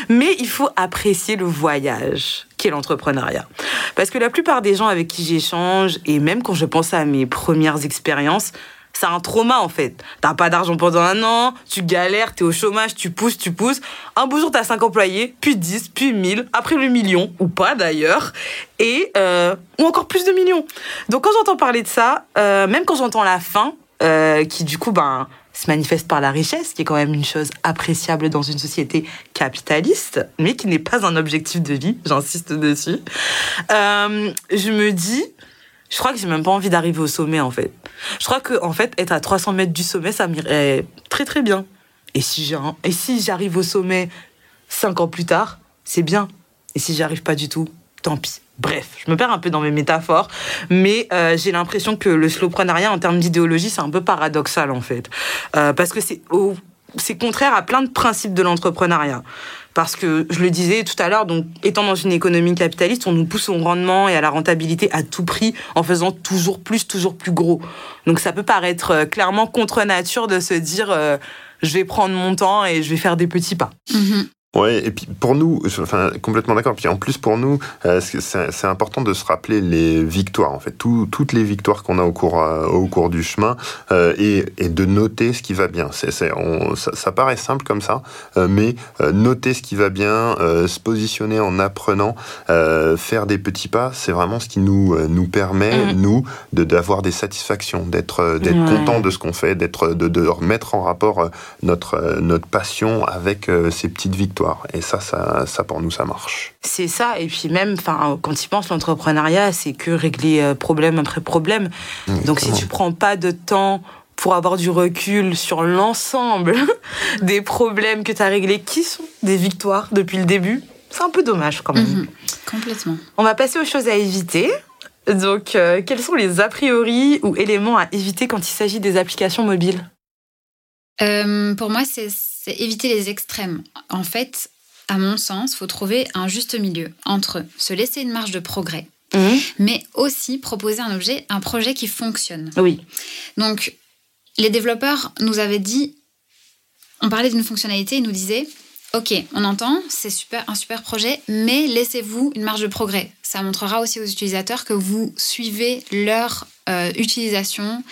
mais il faut apprécier le voyage qu'est l'entrepreneuriat. Parce que la plupart des gens avec qui j'échange, et même quand je pense à mes premières expériences, c'est un trauma en fait. T'as pas d'argent pendant un an, tu galères, t'es au chômage, tu pousses, tu pousses. Un beau jour, t'as 5 employés, puis 10, puis 1000, après le million, ou pas d'ailleurs, et euh, ou encore plus de millions. Donc quand j'entends parler de ça, euh, même quand j'entends la fin, euh, qui du coup ben, se manifeste par la richesse, qui est quand même une chose appréciable dans une société capitaliste, mais qui n'est pas un objectif de vie, j'insiste dessus, je me dis je crois que j'ai même pas envie d'arriver au sommet en fait. Je crois que en fait être à 300 mètres du sommet ça m'irait très très bien. Et si et si j'arrive au sommet cinq ans plus tard, c'est bien. Et si j'arrive pas du tout, tant pis. Bref, je me perds un peu dans mes métaphores, mais euh, j'ai l'impression que le slowprenariat en termes d'idéologie c'est un peu paradoxal en fait, euh, parce que c'est c'est contraire à plein de principes de l'entrepreneuriat. Parce que, je le disais tout à l'heure, donc, étant dans une économie capitaliste, on nous pousse au rendement et à la rentabilité à tout prix en faisant toujours plus, toujours plus gros. Donc, ça peut paraître euh, clairement contre nature de se dire, euh, je vais prendre mon temps et je vais faire des petits pas. Mhm. Ouais, et puis pour nous, enfin complètement d'accord. Puis en plus pour nous, euh, c'est important de se rappeler les victoires en fait, Tout, toutes les victoires qu'on a au cours euh, au cours du chemin euh, et, et, de noter ce qui va bien. C'est ça, ça, paraît simple comme ça, euh, mais euh, noter ce qui va bien, se positionner en apprenant, faire des petits pas, c'est vraiment ce qui nous nous permet mmh. nous de d'avoir des satisfactions, d'être d'être content de ce qu'on fait, d'être de, de remettre en rapport notre notre passion avec ces petites victoires. Et ça, ça, pour nous, ça marche. C'est ça. Et puis même, enfin, quand tu penses l'entrepreneuriat, c'est que régler euh, problème après problème. Donc si tu prends pas de temps pour avoir du recul sur l'ensemble des problèmes que tu as réglés, qui sont des victoires depuis le début, c'est un peu dommage quand même. Mhm. complètement. On va passer aux choses à éviter. Donc, euh, quels sont les a priori ou éléments à éviter quand il s'agit des applications mobiles? Euh, Pour moi, c'est c'est éviter les extrêmes. En fait, à mon sens, il faut trouver un juste milieu entre se laisser une marge de progrès, mhm. mais aussi proposer un objet, un projet qui fonctionne. Oui. Donc, les développeurs nous avaient dit, on parlait d'une fonctionnalité, ils nous disaient, ok, on entend, c'est super, un super projet, mais laissez-vous une marge de progrès. Ça montrera aussi aux utilisateurs que vous suivez leur euh, utilisation,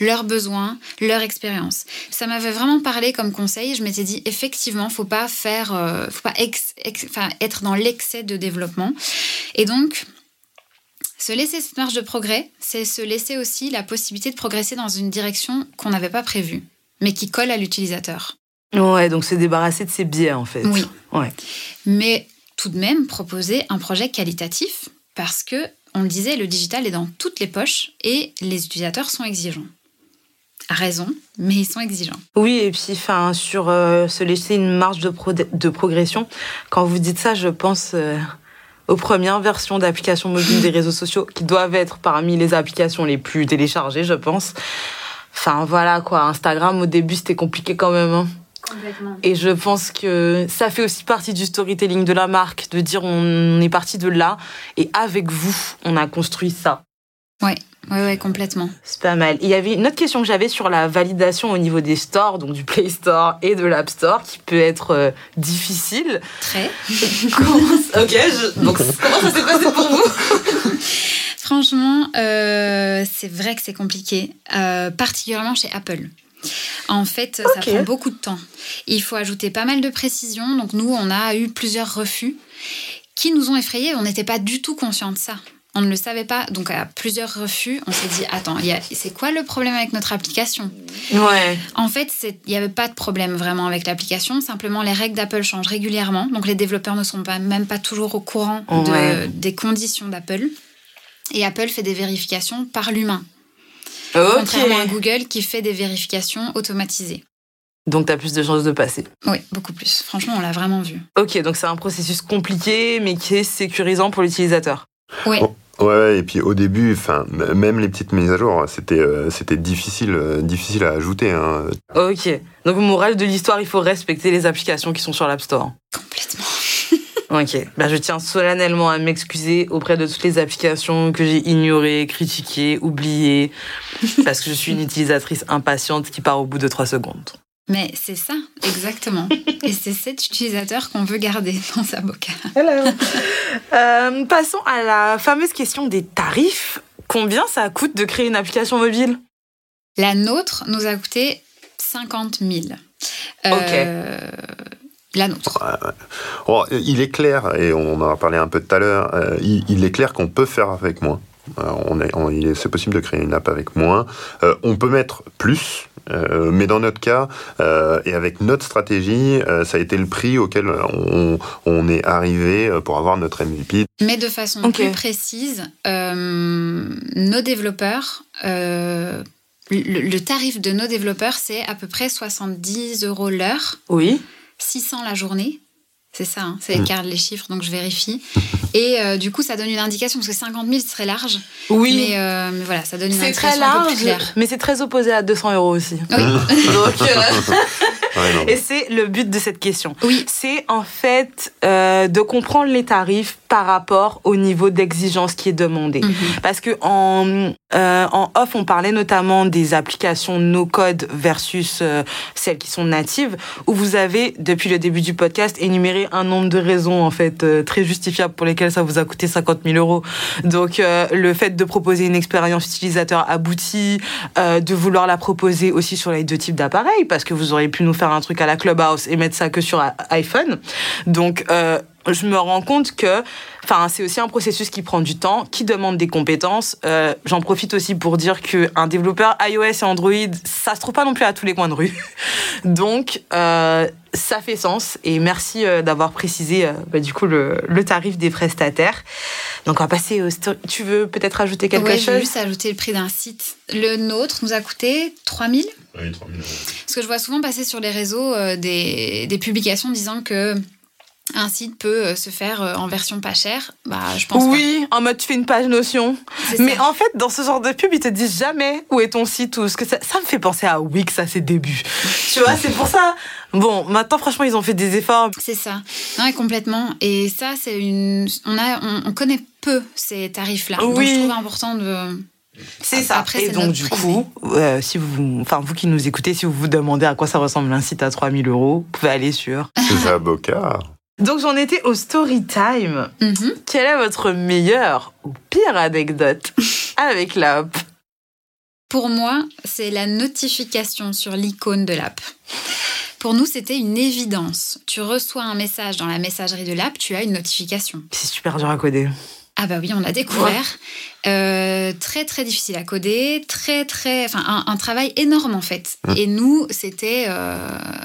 leurs besoins, leur expérience. Ça m'avait vraiment parlé comme conseil. Je m'étais dit effectivement, faut pas faire, euh, faut pas être dans l'excès de développement. Et donc, se laisser cette marge de progrès, c'est se laisser aussi la possibilité de progresser dans une direction qu'on n'avait pas prévue, mais qui colle à l'utilisateur. Ouais, donc se débarrasser de ses biais en fait. Oui. Ouais. Mais tout de même proposer un projet qualitatif parce que on le disait, le digital est dans toutes les poches et les utilisateurs sont exigeants. À raison, mais ils sont exigeants. Oui, et puis enfin, sur euh, se laisser une marge de, de, progression, quand vous dites ça, je pense euh, aux premières versions d'applications mobiles des réseaux sociaux qui doivent être parmi les applications les plus téléchargées, je pense. Enfin voilà quoi, Instagram au début c'était compliqué quand même. Hein. Et je pense que ça fait aussi partie du storytelling de la marque, de dire on est parti de là et avec vous, on a construit ça. Ouais. Oui, ouais, complètement. C'est pas mal. Il y avait une autre question que j'avais sur la validation au niveau des stores, donc du Play Store et de l'App Store, qui peut être euh, difficile. Très. ok, donc comment ça s'est passé pour vous? Franchement, euh, c'est vrai que c'est compliqué, euh, particulièrement chez Apple. En fait, ça prend beaucoup de temps. Il faut ajouter pas mal de précisions. Donc nous, on a eu plusieurs refus qui nous ont effrayés. On n'était pas du tout conscient de ça. On ne le savait pas. Donc à plusieurs refus, on s'est dit attends, c'est quoi le problème avec notre application? Ouais. En fait, il n'y avait pas de problème vraiment avec l'application. Simplement, les règles d'Apple changent régulièrement. Donc les développeurs ne sont pas, même pas toujours au courant des conditions d'Apple. Et Apple fait des vérifications par l'humain. Contrairement à Google qui fait des vérifications automatisées. Donc, tu as plus de chances de passer. Oui, beaucoup plus. Franchement, on l'a vraiment vu. Ok, donc c'est un processus compliqué, mais qui est sécurisant pour l'utilisateur. Oui. Oh, ouais, et puis au début, enfin, même les petites mises à jour, c'était euh, c'était difficile, euh, difficile à ajouter. Hein. Ok. Donc, morale de l'histoire, il faut respecter les applications qui sont sur l'App Store. Complètement. Ok, bah, je tiens solennellement à m'excuser auprès de toutes les applications que j'ai ignorées, critiquées, oubliées, parce que je suis une utilisatrice impatiente qui part au bout de trois secondes. Mais c'est ça, exactement. Et c'est cet utilisateur qu'on veut garder dans sa boca. Euh, passons à la fameuse question des tarifs. Combien ça coûte de créer une application mobile? La nôtre nous a coûté 50 000. Euh, la nôtre. Oh, il est clair, et on en a parlé un peu tout à l'heure, euh, il, est clair qu'on peut faire avec moins. Euh, on est, c'est possible de créer une app avec moins. Euh, on peut mettre plus, mais dans notre cas, et avec notre stratégie, ça a été le prix auquel on, est arrivé pour avoir notre MVP. Mais de façon plus précise, nos développeurs, le, le, tarif de nos développeurs, c'est à peu près 70 euros l'heure. Oui. 600 la journée. C'est ça, hein, c'est mmh. les chiffres, donc je vérifie. Et euh, du coup, ça donne une indication, parce que 50 000, c'est très large. Oui. Mais, euh, mais voilà, ça donne une indication très large, un peu plus claire. Mais c'est très opposé à 200 euros aussi. Oui. donc, euh, et c'est le but de cette question. Oui. C'est en fait de comprendre les tarifs par rapport au niveau d'exigence qui est demandé. Mhm. Parce que en, euh, en off, on parlait notamment des applications no-code versus euh, celles qui sont natives, où vous avez, depuis le début du podcast, énuméré un nombre de raisons en fait euh, très justifiables pour lesquelles ça vous a coûté 50 000 euros. Donc euh, le fait de proposer une expérience utilisateur aboutie, euh, de vouloir la proposer aussi sur les deux types d'appareils, parce que vous auriez pu nous faire un truc à la Clubhouse et mettre ça que sur a- iPhone. Donc euh, je me rends compte que Enfin, c'est aussi un processus qui prend du temps, qui demande des compétences. Euh, J'en profite aussi pour dire que un développeur iOS et Android, ça se trouve pas non plus à tous les coins de rue. Donc, euh, ça fait sens. Et merci euh, d'avoir précisé euh, bah, du coup le, le tarif des prestataires. Donc, on va passer au. Tu veux peut-être ajouter quelque Ouais, je chose? juste ajouter le prix d'un site. Le nôtre nous a coûté 3000 Oui, 3000 euros. Parce que je vois souvent passer sur les réseaux euh, des, des publications disant que un site peut euh, se faire euh, en version pas chère. Bah, je pense Oui, en mode tu fais une page notion. Mais ça. en fait, dans ce genre de pub, ils te disent jamais où est ton site ou ce que ça, ça me fait penser à Wix à ses débuts. tu vois, c'est pour ça. Bon, maintenant, franchement, ils ont fait des efforts. C'est ça. Non, et complètement. Et ça, c'est une. On a, on, on connaît peu ces tarifs-là. Donc, Oui. je trouve important de. C'est ça. Après, et donc, du privé. coup, euh, si vous, enfin, vous qui nous écoutez, si vous vous demandez à quoi ça ressemble un site à 3000 euros, vous pouvez aller sur. C'est Zaboka. Donc, j'en étais au story time. Mhm. Quelle est votre meilleure ou pire anecdote avec l'app? Pour moi, c'est la notification sur l'icône de l'app. Pour nous, c'était une évidence. Tu reçois un message dans la messagerie de l'app, tu as une notification. C'est super dur à coder. Ah bah oui, on l'a découvert. Euh, très très difficile à coder, très très, enfin un, un travail énorme en fait. Mm. Et nous, c'était euh,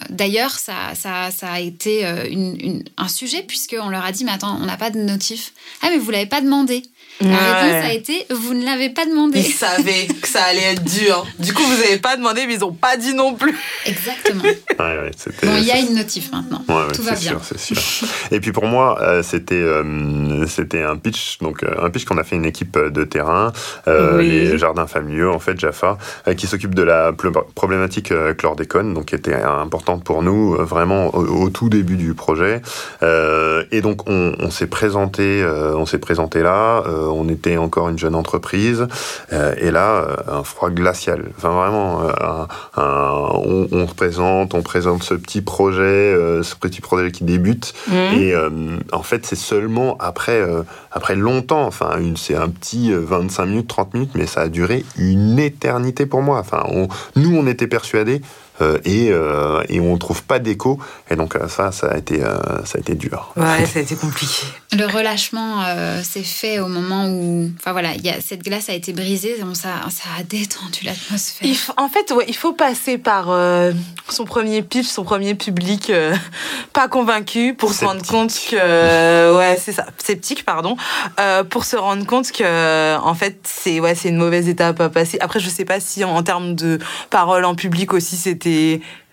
d'ailleurs ça, ça, ça a été euh, une, une- un sujet puisque on leur a dit mais attends, on n'a pas de notif. Ah mais vous l'avez pas demandé. La réponse a été vous ne l'avez pas demandé. Ils savaient que ça allait être dur. Du coup, vous n'avez pas demandé, mais ils n'ont pas dit non plus. Exactement. Ouais, ouais, c'était- Bon, il y a une notif maintenant. Ouais, ouais, Tout va c'est bien. sûr, c'est sûr. Et puis pour moi, euh, c'était euh, c'était un pitch, donc euh, un pitch qu'on a fait une équipe de terrain, euh, Oui. les jardins familiaux en fait, Jaffa, euh, qui s'occupe de la pl- problématique euh, chlordécone, donc qui était importante pour nous euh, vraiment au, au tout début du projet. Euh, et donc on, on s'est présenté, euh, on s'est présenté là, euh, on était encore une jeune entreprise, euh, et là euh, un froid glacial. Enfin vraiment, euh, un- un- on, on se présente, on présente ce petit projet, euh, ce petit projet qui débute. Et euh, en fait, c'est seulement après, euh, après longtemps, enfin, c'est un petit euh, 25 minutes, 30 minutes, mais ça a duré une éternité pour moi. Enfin, on- nous, on était persuadés. Euh, et, euh, et on trouve pas d'écho et donc euh, ça ça a été euh, ça a été dur Ouais, ça a été compliqué. Le relâchement euh, s'est fait au moment où, enfin voilà, il y a, cette glace a été brisée, donc ça, ça a détendu l'atmosphère. En fait, ouais, il faut passer par euh, son premier pitch, son premier public euh, pas convaincu pour se rendre compte que ouais, c'est ça, sceptique pardon, euh, pour se rendre compte que en fait, c'est ouais, c'est une mauvaise étape à passer. Après, je sais pas si en, en termes de parole en public aussi c'était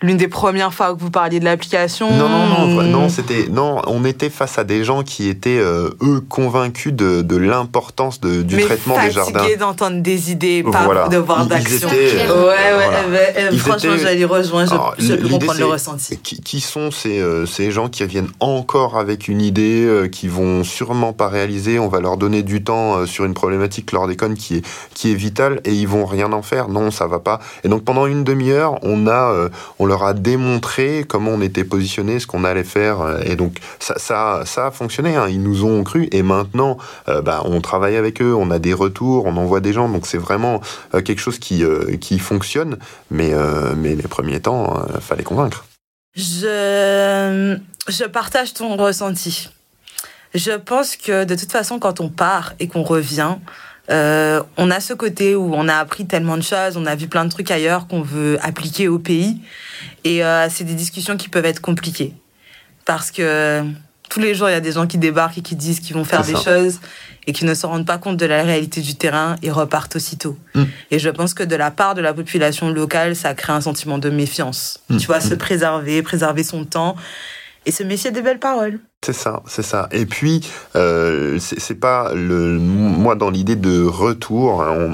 l'une des premières fois que vous parliez de l'application. Non, non, non, ou- non, c'était non, on était face à des gens qui étaient euh, eux convaincus de, de l'importance de- du mais traitement des jardins. fatigué d'entendre des idées, pas Voilà. de voir d'action. étaient, Ouais, euh, ouais, voilà. euh, euh, Ils franchement, étaient- j'allais rejoindre, je, Alors, je peux comprendre le ressenti. Qui, qui sont ces, euh, ces gens qui reviennent encore avec une idée, euh, qui vont sûrement pas réaliser, on va leur donner du temps euh, sur une problématique chlordécone qui est, qui est vitale et ils vont rien en faire, non ça va pas. Et donc pendant une demi-heure, on, a, euh, on leur a démontré comment on était positionné, ce qu'on allait faire euh, et donc ça, ça, a fonctionné, hein. ils nous ont cru et maintenant euh, bah, on travaille avec eux, on a des retours, on envoie des gens, donc c'est vraiment quelque chose qui, fonctionne, mais, les premiers temps, fallait convaincre. Je partage ton ressenti. Je pense que de toute façon, quand on part et qu'on revient, euh, on a ce côté où on a appris tellement de choses, on a vu plein de trucs ailleurs qu'on veut appliquer au pays. Et euh, c'est des discussions qui peuvent être compliquées. Parce que tous les jours, il y a des gens qui débarquent et qui disent qu'ils vont faire des choses et qui ne se rendent pas compte de la réalité du terrain et repartent aussitôt. Mm. Et je pense que de la part de la population locale, ça crée un sentiment de méfiance. Mm. Tu vois, se préserver, préserver son temps et se méfier des belles paroles. C'est ça, c'est ça. Et puis, euh, c'est pas le moi dans l'idée de retour. Hein,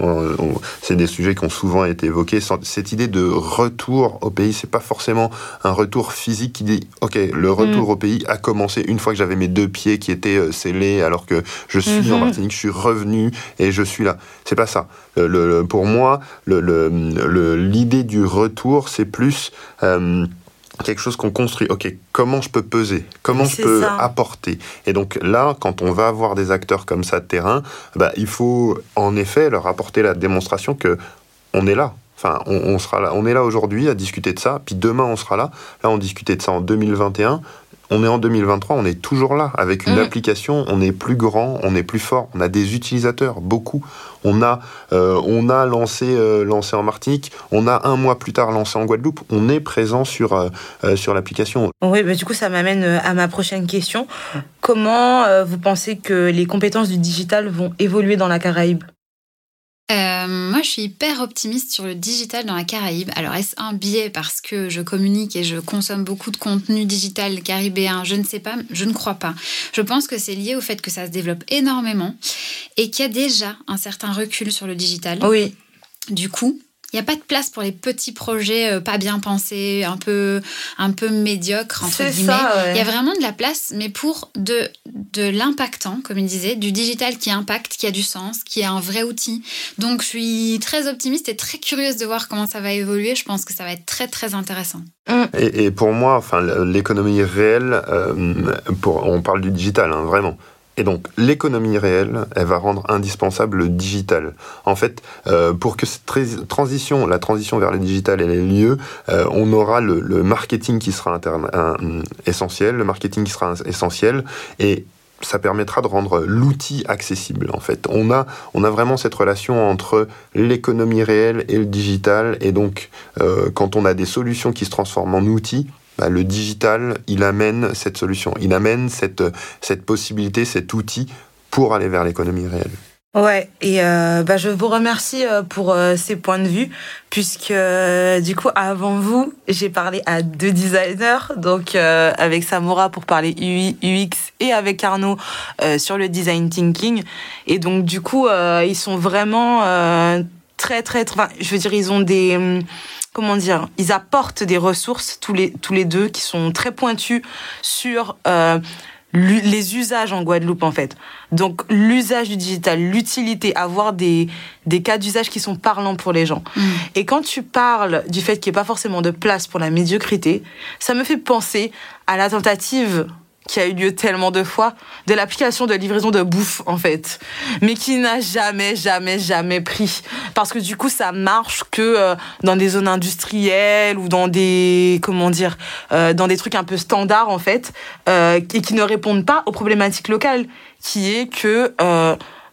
c'est des sujets qui ont souvent été évoqués. Cette idée de retour au pays, c'est pas forcément un retour physique qui dit OK, le retour mm. au pays a commencé une fois que j'avais mes deux pieds qui étaient euh, scellés, alors que je suis en mm-hmm. Martinique, je suis revenu et je suis là. C'est pas ça. Le, pour moi, l'idée du retour, c'est plus euh, quelque chose qu'on construit. Ok, comment je peux peser? Comment je peux apporter? Et donc là, quand on va avoir des acteurs comme ça de terrain, bah, il faut en effet leur apporter la démonstration que on est là. Enfin, on, sera là. On est là aujourd'hui à discuter de ça. Puis demain, on sera là. Là, on discutait de ça en 2021 on est en 2023, on est toujours là. Avec une mm. application, on est plus grand, on est plus fort, on a des utilisateurs, beaucoup. On a, euh, on a lancé, euh, lancé en Martinique, on a un mois plus tard lancé en Guadeloupe, on est présent sur, euh, sur l'application. Oui, bah, du coup, ça m'amène à ma prochaine question. Comment vous pensez que les compétences du digital vont évoluer dans la Caraïbe? Euh, moi, je suis hyper optimiste sur le digital dans la Caraïbe. Alors, est-ce un biais parce que je communique et je consomme beaucoup de contenu digital caribéen? Je ne sais pas, je ne crois pas. Je pense que c'est lié au fait que ça se développe énormément et qu'il y a déjà un certain recul sur le digital. Oui. Du coup, il n'y a pas de place pour les petits projets euh, pas bien pensés, un peu, un peu médiocres, entre guillemets. Il y a vraiment de la place, mais pour de, de l'impactant, comme il disait, du digital qui impacte, qui a du sens, qui est un vrai outil. Donc, je suis très optimiste et très curieuse de voir comment ça va évoluer. Je pense que ça va être très, très intéressant. Mm. Et, pour moi, enfin, l'économie réelle, euh, pour, on parle du digital, hein, vraiment. Et donc, l'économie réelle, elle va rendre indispensable le digital. En fait, euh, pour que cette transition, la transition vers le digital, ait lieu, euh, on aura le, marketing qui sera essentiel, le marketing qui sera essentiel, et ça permettra de rendre l'outil accessible en fait. On a, on a vraiment cette relation entre l'économie réelle et le digital et donc euh, quand on a des solutions qui se transforment en outils, bah, le digital, il amène cette solution, il amène cette, cette possibilité, cet outil pour aller vers l'économie réelle. Ouais, et euh, bah, je vous remercie euh, pour euh, ces points de vue, puisque du coup, avant vous, j'ai parlé à deux designers, donc avec Samora pour parler UX et avec Arnaud sur le design thinking. Et donc, du coup, ils sont vraiment très, très, très, enfin, je veux dire, ils ont des comment dire, ils apportent des ressources tous les tous les deux qui sont très pointus sur euh, les usages en Guadeloupe en fait. Donc l'usage du digital, l'utilité, avoir des, des cas d'usage qui sont parlants pour les gens. Mm. Et quand tu parles du fait qu'il n'y ait pas forcément de place pour la médiocrité, ça me fait penser à la tentative qui a eu lieu tellement de fois, de l'application de livraison de bouffe, en fait. Mais qui n'a jamais, jamais, jamais pris. Parce que du coup, ça marche que euh, dans des zones industrielles ou dans des, comment dire, euh, dans des trucs un peu standards, en fait, euh, et qui ne répondent pas aux problématiques locales, qui est que,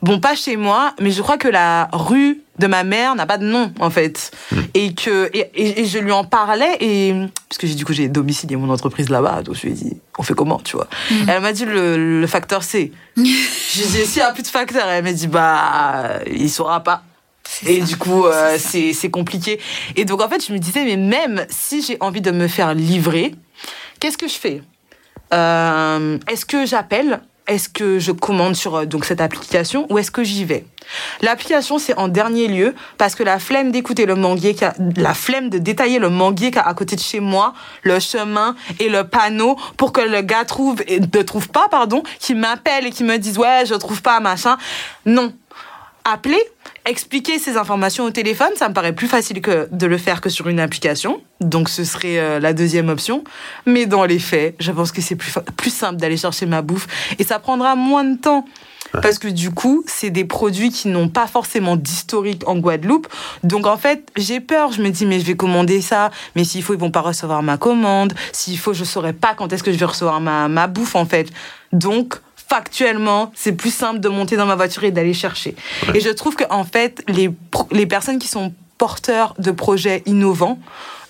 bon, pas chez moi, mais je crois que la rue de ma mère n'a pas de nom en fait. Hmm. et que et, je lui en parlais et parce que du coup j'ai domicilié mon entreprise là-bas donc je lui ai dit on fait comment tu vois. Hmm. elle m'a dit le, facteur C. J'ai dit s'il n'y a plus de facteur elle m'a dit bah il saura pas. Et du coup euh, c'est compliqué. Et donc en fait je me disais mais même si j'ai envie de me faire livrer qu'est-ce que je fais? Euh, est-ce que j'appelle est-ce que je commande sur euh, donc cette application ou est-ce que j'y vais? L'application c'est en dernier lieu parce que la flemme d'écouter le manguier, la flemme de détailler le manguier qui à côté de chez moi, le chemin et le panneau pour que le gars trouve et ne trouve pas pardon, qui m'appelle et qui me dise ouais je trouve pas machin. Non, appeler, expliquer ces informations au téléphone, ça me paraît plus facile que de le faire que sur une application. Donc ce serait euh, la deuxième option. Mais dans les faits, je pense que c'est plus, plus simple d'aller chercher ma bouffe et ça prendra moins de temps. Parce que du coup, c'est des produits qui n'ont pas forcément d'historique en Guadeloupe. Donc en fait, j'ai peur. Je me dis, mais je vais commander ça. Mais s'il faut, ils vont pas recevoir ma commande. S'il faut, je saurais pas quand est-ce que je vais recevoir ma, ma bouffe en fait. Donc factuellement, c'est plus simple de monter dans ma voiture et d'aller chercher. Et je trouve que en fait, les, les personnes qui sont porteurs de projets innovants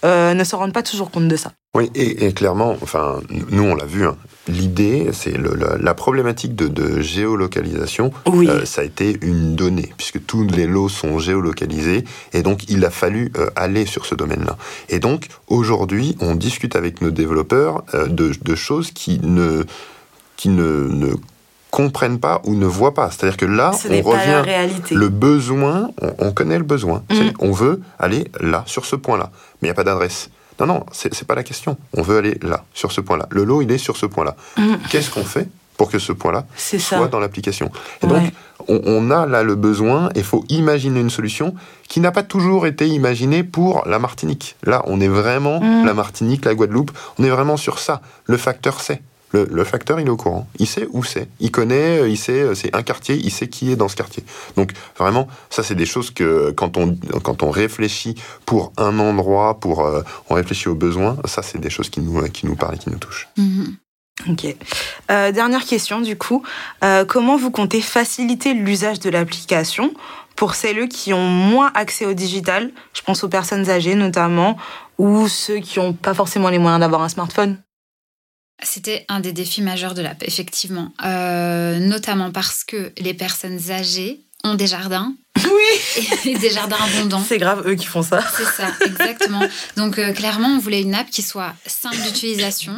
euh, ne se rendent pas toujours compte de ça. Oui, et, clairement, enfin, nous on l'a vu, hein, l'idée, c'est la, problématique de, géolocalisation, oui. Euh, ça a été une donnée, puisque tous les lots sont géolocalisés, et donc il a fallu euh, aller sur ce domaine-là. Et donc, aujourd'hui, on discute avec nos développeurs de, de choses qui ne qui ne, ne comprennent pas ou ne voient pas. C'est-à-dire que là, Ce on revient. réalité. Le besoin, on, on connaît le besoin. Mm. On veut aller là, sur ce point-là. Mais il n'y a pas d'adresse. Non, non, c'est pas la question. On veut aller là, sur ce point-là. Le lot, il est sur ce point-là. Mm. Qu'est-ce qu'on fait pour que ce point-là ça. soit dans l'application? Et donc, on a là le besoin et il faut imaginer une solution qui n'a pas toujours été imaginée pour la Martinique. Là, on est vraiment Mm. la Martinique, la Guadeloupe, on est vraiment sur ça. Le facteur c'est. Le, facteur, il est au courant. Il sait où c'est. Il connaît, euh, il sait, euh, c'est un quartier, il sait qui est dans ce quartier. Donc, vraiment, ça, c'est des choses que quand on, quand on réfléchit pour un endroit, pour, euh, on réfléchit aux besoins, ça, c'est des choses qui nous, qui nous parlent et qui nous touchent. Mhm. Ok. Dernière question du coup. Comment vous comptez faciliter l'usage de l'application pour celles qui ont moins accès au digital? Je pense aux personnes âgées notamment, ou ceux qui n'ont pas forcément les moyens d'avoir un smartphone. C'était un des défis majeurs de l'app, effectivement. Euh, notamment parce que les personnes âgées ont des jardins Oui. et des jardins abondants. C'est grave, eux qui font ça. C'est ça, exactement. Donc euh, clairement, on voulait une app qui soit simple d'utilisation,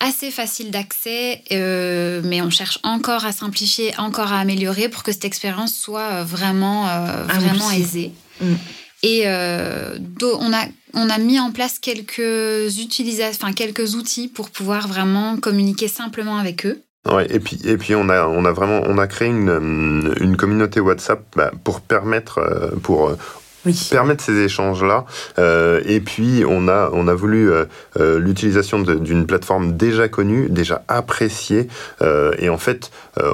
assez facile d'accès, euh, mais on cherche encore à simplifier, encore à améliorer pour que cette expérience soit vraiment, euh, vraiment aisée. Mm. Et euh, on, a, on a mis en place quelques, enfin, quelques outils pour pouvoir vraiment communiquer simplement avec eux. Ouais, et puis, et puis on, a, on a vraiment on a créé une, une communauté WhatsApp bah, pour permettre, euh, pour Oui. permettre ces échanges-là. Euh, et puis, on a, on a voulu euh, euh, l'utilisation d'une plateforme déjà connue, déjà appréciée. Et en fait,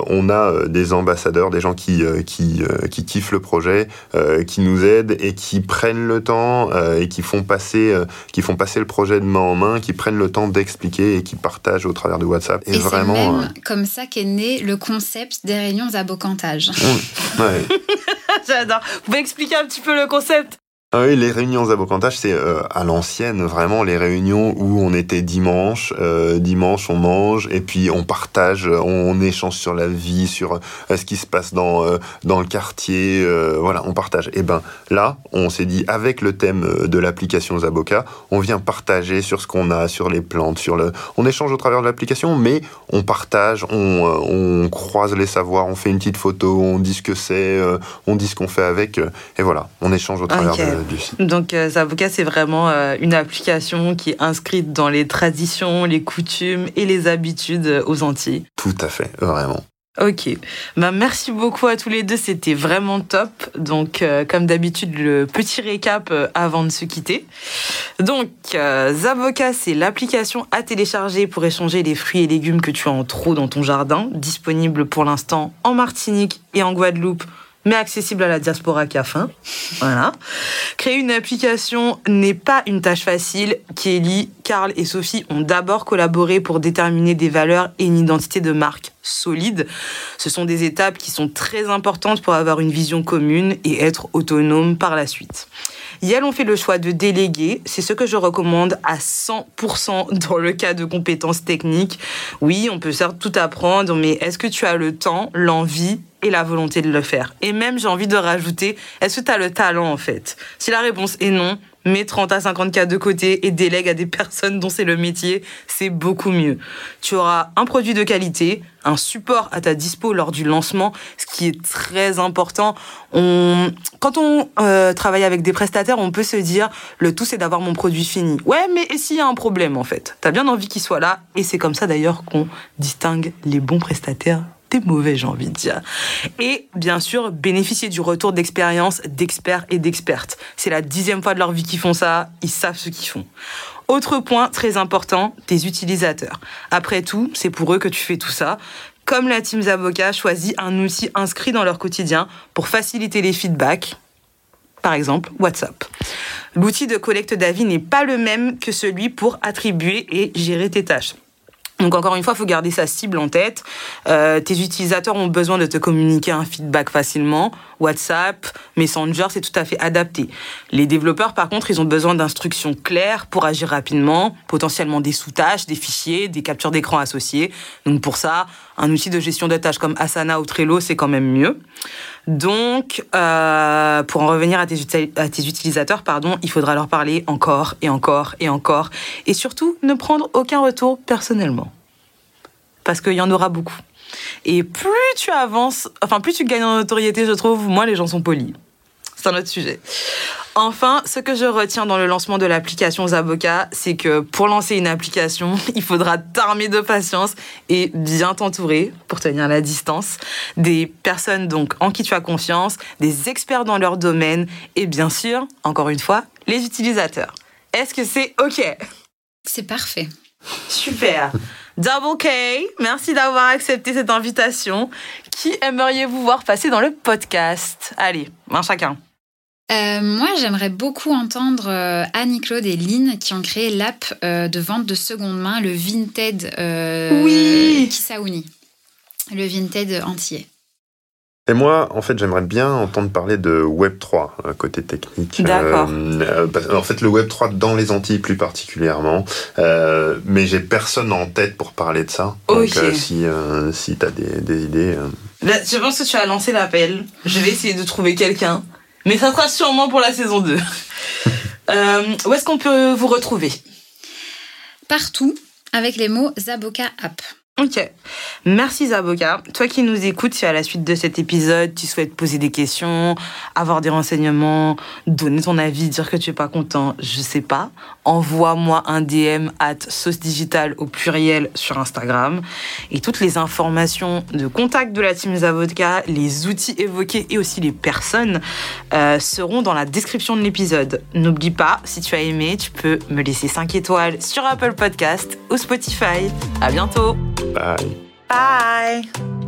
on a des ambassadeurs, des gens qui, qui, qui kiffent le projet, qui nous aident et qui prennent le temps et qui font, passer, qui font passer le projet de main en main, qui prennent le temps d'expliquer et qui partagent au travers de WhatsApp. Et, vraiment... même comme ça qu'est né le concept des réunions à bocantage. ouais. J'adore. Vous pouvez expliquer un petit peu le concept koncept Ah oui, les réunions à Bocantage, c'est euh, à l'ancienne, vraiment les réunions où on était dimanche, euh, dimanche on mange et puis on partage, on, on échange sur la vie, sur euh, ce qui se passe dans euh, dans le quartier, euh, voilà, on partage. Et ben là, on s'est dit avec le thème euh, de l'application Zaboka, on vient partager sur ce qu'on a, sur les plantes, sur le, on échange au travers de l'application, mais on partage, on, euh, on croise les savoirs, on fait une petite photo, on dit ce que c'est, euh, on dit ce qu'on fait avec, euh, et voilà, on échange au travers Ok. de- Donc, euh, Zavoka, c'est vraiment euh, une application qui est inscrite dans les traditions, les coutumes et les habitudes euh, aux Antilles. Tout à fait, vraiment. Ok. Bah, merci beaucoup à tous les deux. C'était vraiment top. Donc, euh, comme d'habitude, le petit récap avant de se quitter. Donc, euh, Zavoka, c'est l'application à télécharger pour échanger les fruits et légumes que tu as en trop dans ton jardin. Disponible pour l'instant en Martinique et en Guadeloupe mais accessible à la diaspora qui a. Voilà. Créer une application n'est pas une tâche facile. Kelly, Karl et Sophie ont d'abord collaboré pour déterminer des valeurs et une identité de marque solide. Ce sont des étapes qui sont très importantes pour avoir une vision commune et être autonome par la suite. Elles ont fait le choix de déléguer. C'est ce que je recommande à 100% dans le cas de compétences techniques. Oui, on peut certes tout apprendre, mais est-ce que tu as le temps, l'envie et la volonté de le faire? Et même, j'ai envie de rajouter, est-ce que tu as le talent en fait? Si la réponse est non, mets 30 à 50 cas de côté et délègue à des personnes dont c'est le métier, c'est beaucoup mieux. Tu auras un produit de qualité, un support à ta dispo lors du lancement, ce qui est très important. On, quand on euh, travaille avec des prestataires, on peut se dire le tout c'est d'avoir mon produit fini. Ouais, mais et s'il y a un problème en fait? T'as bien envie qu'il soit là, et c'est comme ça d'ailleurs qu'on distingue les bons prestataires mauvais, j'ai envie de dire. Et bien sûr, bénéficier du retour d'expérience d'experts et d'expertes. C'est la dixième fois de leur vie qu'ils font ça, ils savent ce qu'ils font. Autre point très important, tes utilisateurs. Après tout, c'est pour eux que tu fais tout ça. Comme la Team Zaboka choisit un outil inscrit dans leur quotidien pour faciliter les feedbacks, par exemple WhatsApp. L'outil de collecte d'avis n'est pas le même que celui pour attribuer et gérer tes tâches. Donc encore une fois, il faut garder sa cible en tête. Euh, tes utilisateurs ont besoin de te communiquer un feedback facilement. WhatsApp, Messenger, c'est tout à fait adapté. Les développeurs, par contre, ils ont besoin d'instructions claires pour agir rapidement, potentiellement des sous-tâches, des fichiers, des captures d'écran associées. Donc pour ça, un outil de gestion de tâches comme Asana ou Trello, c'est quand même mieux. Donc, euh, pour en revenir à tes, à tes utilisateurs, pardon, il faudra leur parler encore et encore et encore. Et surtout, ne prendre aucun retour personnellement. parce qu'il y en aura beaucoup. Et plus tu avances, enfin plus tu gagnes en notoriété, je trouve, moins les gens sont polis. C'est un autre sujet. Enfin, ce que je retiens dans le lancement de l'application Zaboka, c'est que pour lancer une application, il faudra t'armer de patience et bien t'entourer pour tenir la distance. Des personnes donc en qui tu as confiance, des experts dans leur domaine et bien sûr, encore une fois, les utilisateurs. Est-ce que c'est OK? C'est parfait. Super. Double K, merci d'avoir accepté cette invitation. Qui aimeriez-vous voir passer dans le podcast? Allez, un chacun. Euh, moi, j'aimerais beaucoup entendre euh, Annie-Claude et Lynn qui ont créé l'app euh, de vente de seconde main, le Vinted oui. Kisauni. Le Vinted entier. Et moi, en fait, j'aimerais bien entendre parler de Web3, côté technique. D'accord. en fait, le Web3 dans les Antilles plus particulièrement. mais j'ai personne en tête pour parler de ça. Donc, si, si tu as des, des idées. je pense que tu as lancé l'appel. Je vais essayer de trouver quelqu'un. Mais ça sera sûrement pour la saison 2. euh, où est-ce qu'on peut vous retrouver? Partout avec les mots Zaboka App. Ok. Merci Zaboka. Toi qui nous écoutes, si à la suite de cet épisode, tu souhaites poser des questions, avoir des renseignements, donner ton avis, dire que tu es pas content, je sais pas, envoie-moi un DM at sauce digital au pluriel sur Instagram. Et toutes les informations de contact de la team Zaboka, les outils évoqués et aussi les personnes euh, seront dans la description de l'épisode. N'oublie pas, si tu as aimé, tu peux me laisser 5 étoiles sur Apple Podcast ou Spotify. À bientôt! Bye. Bye.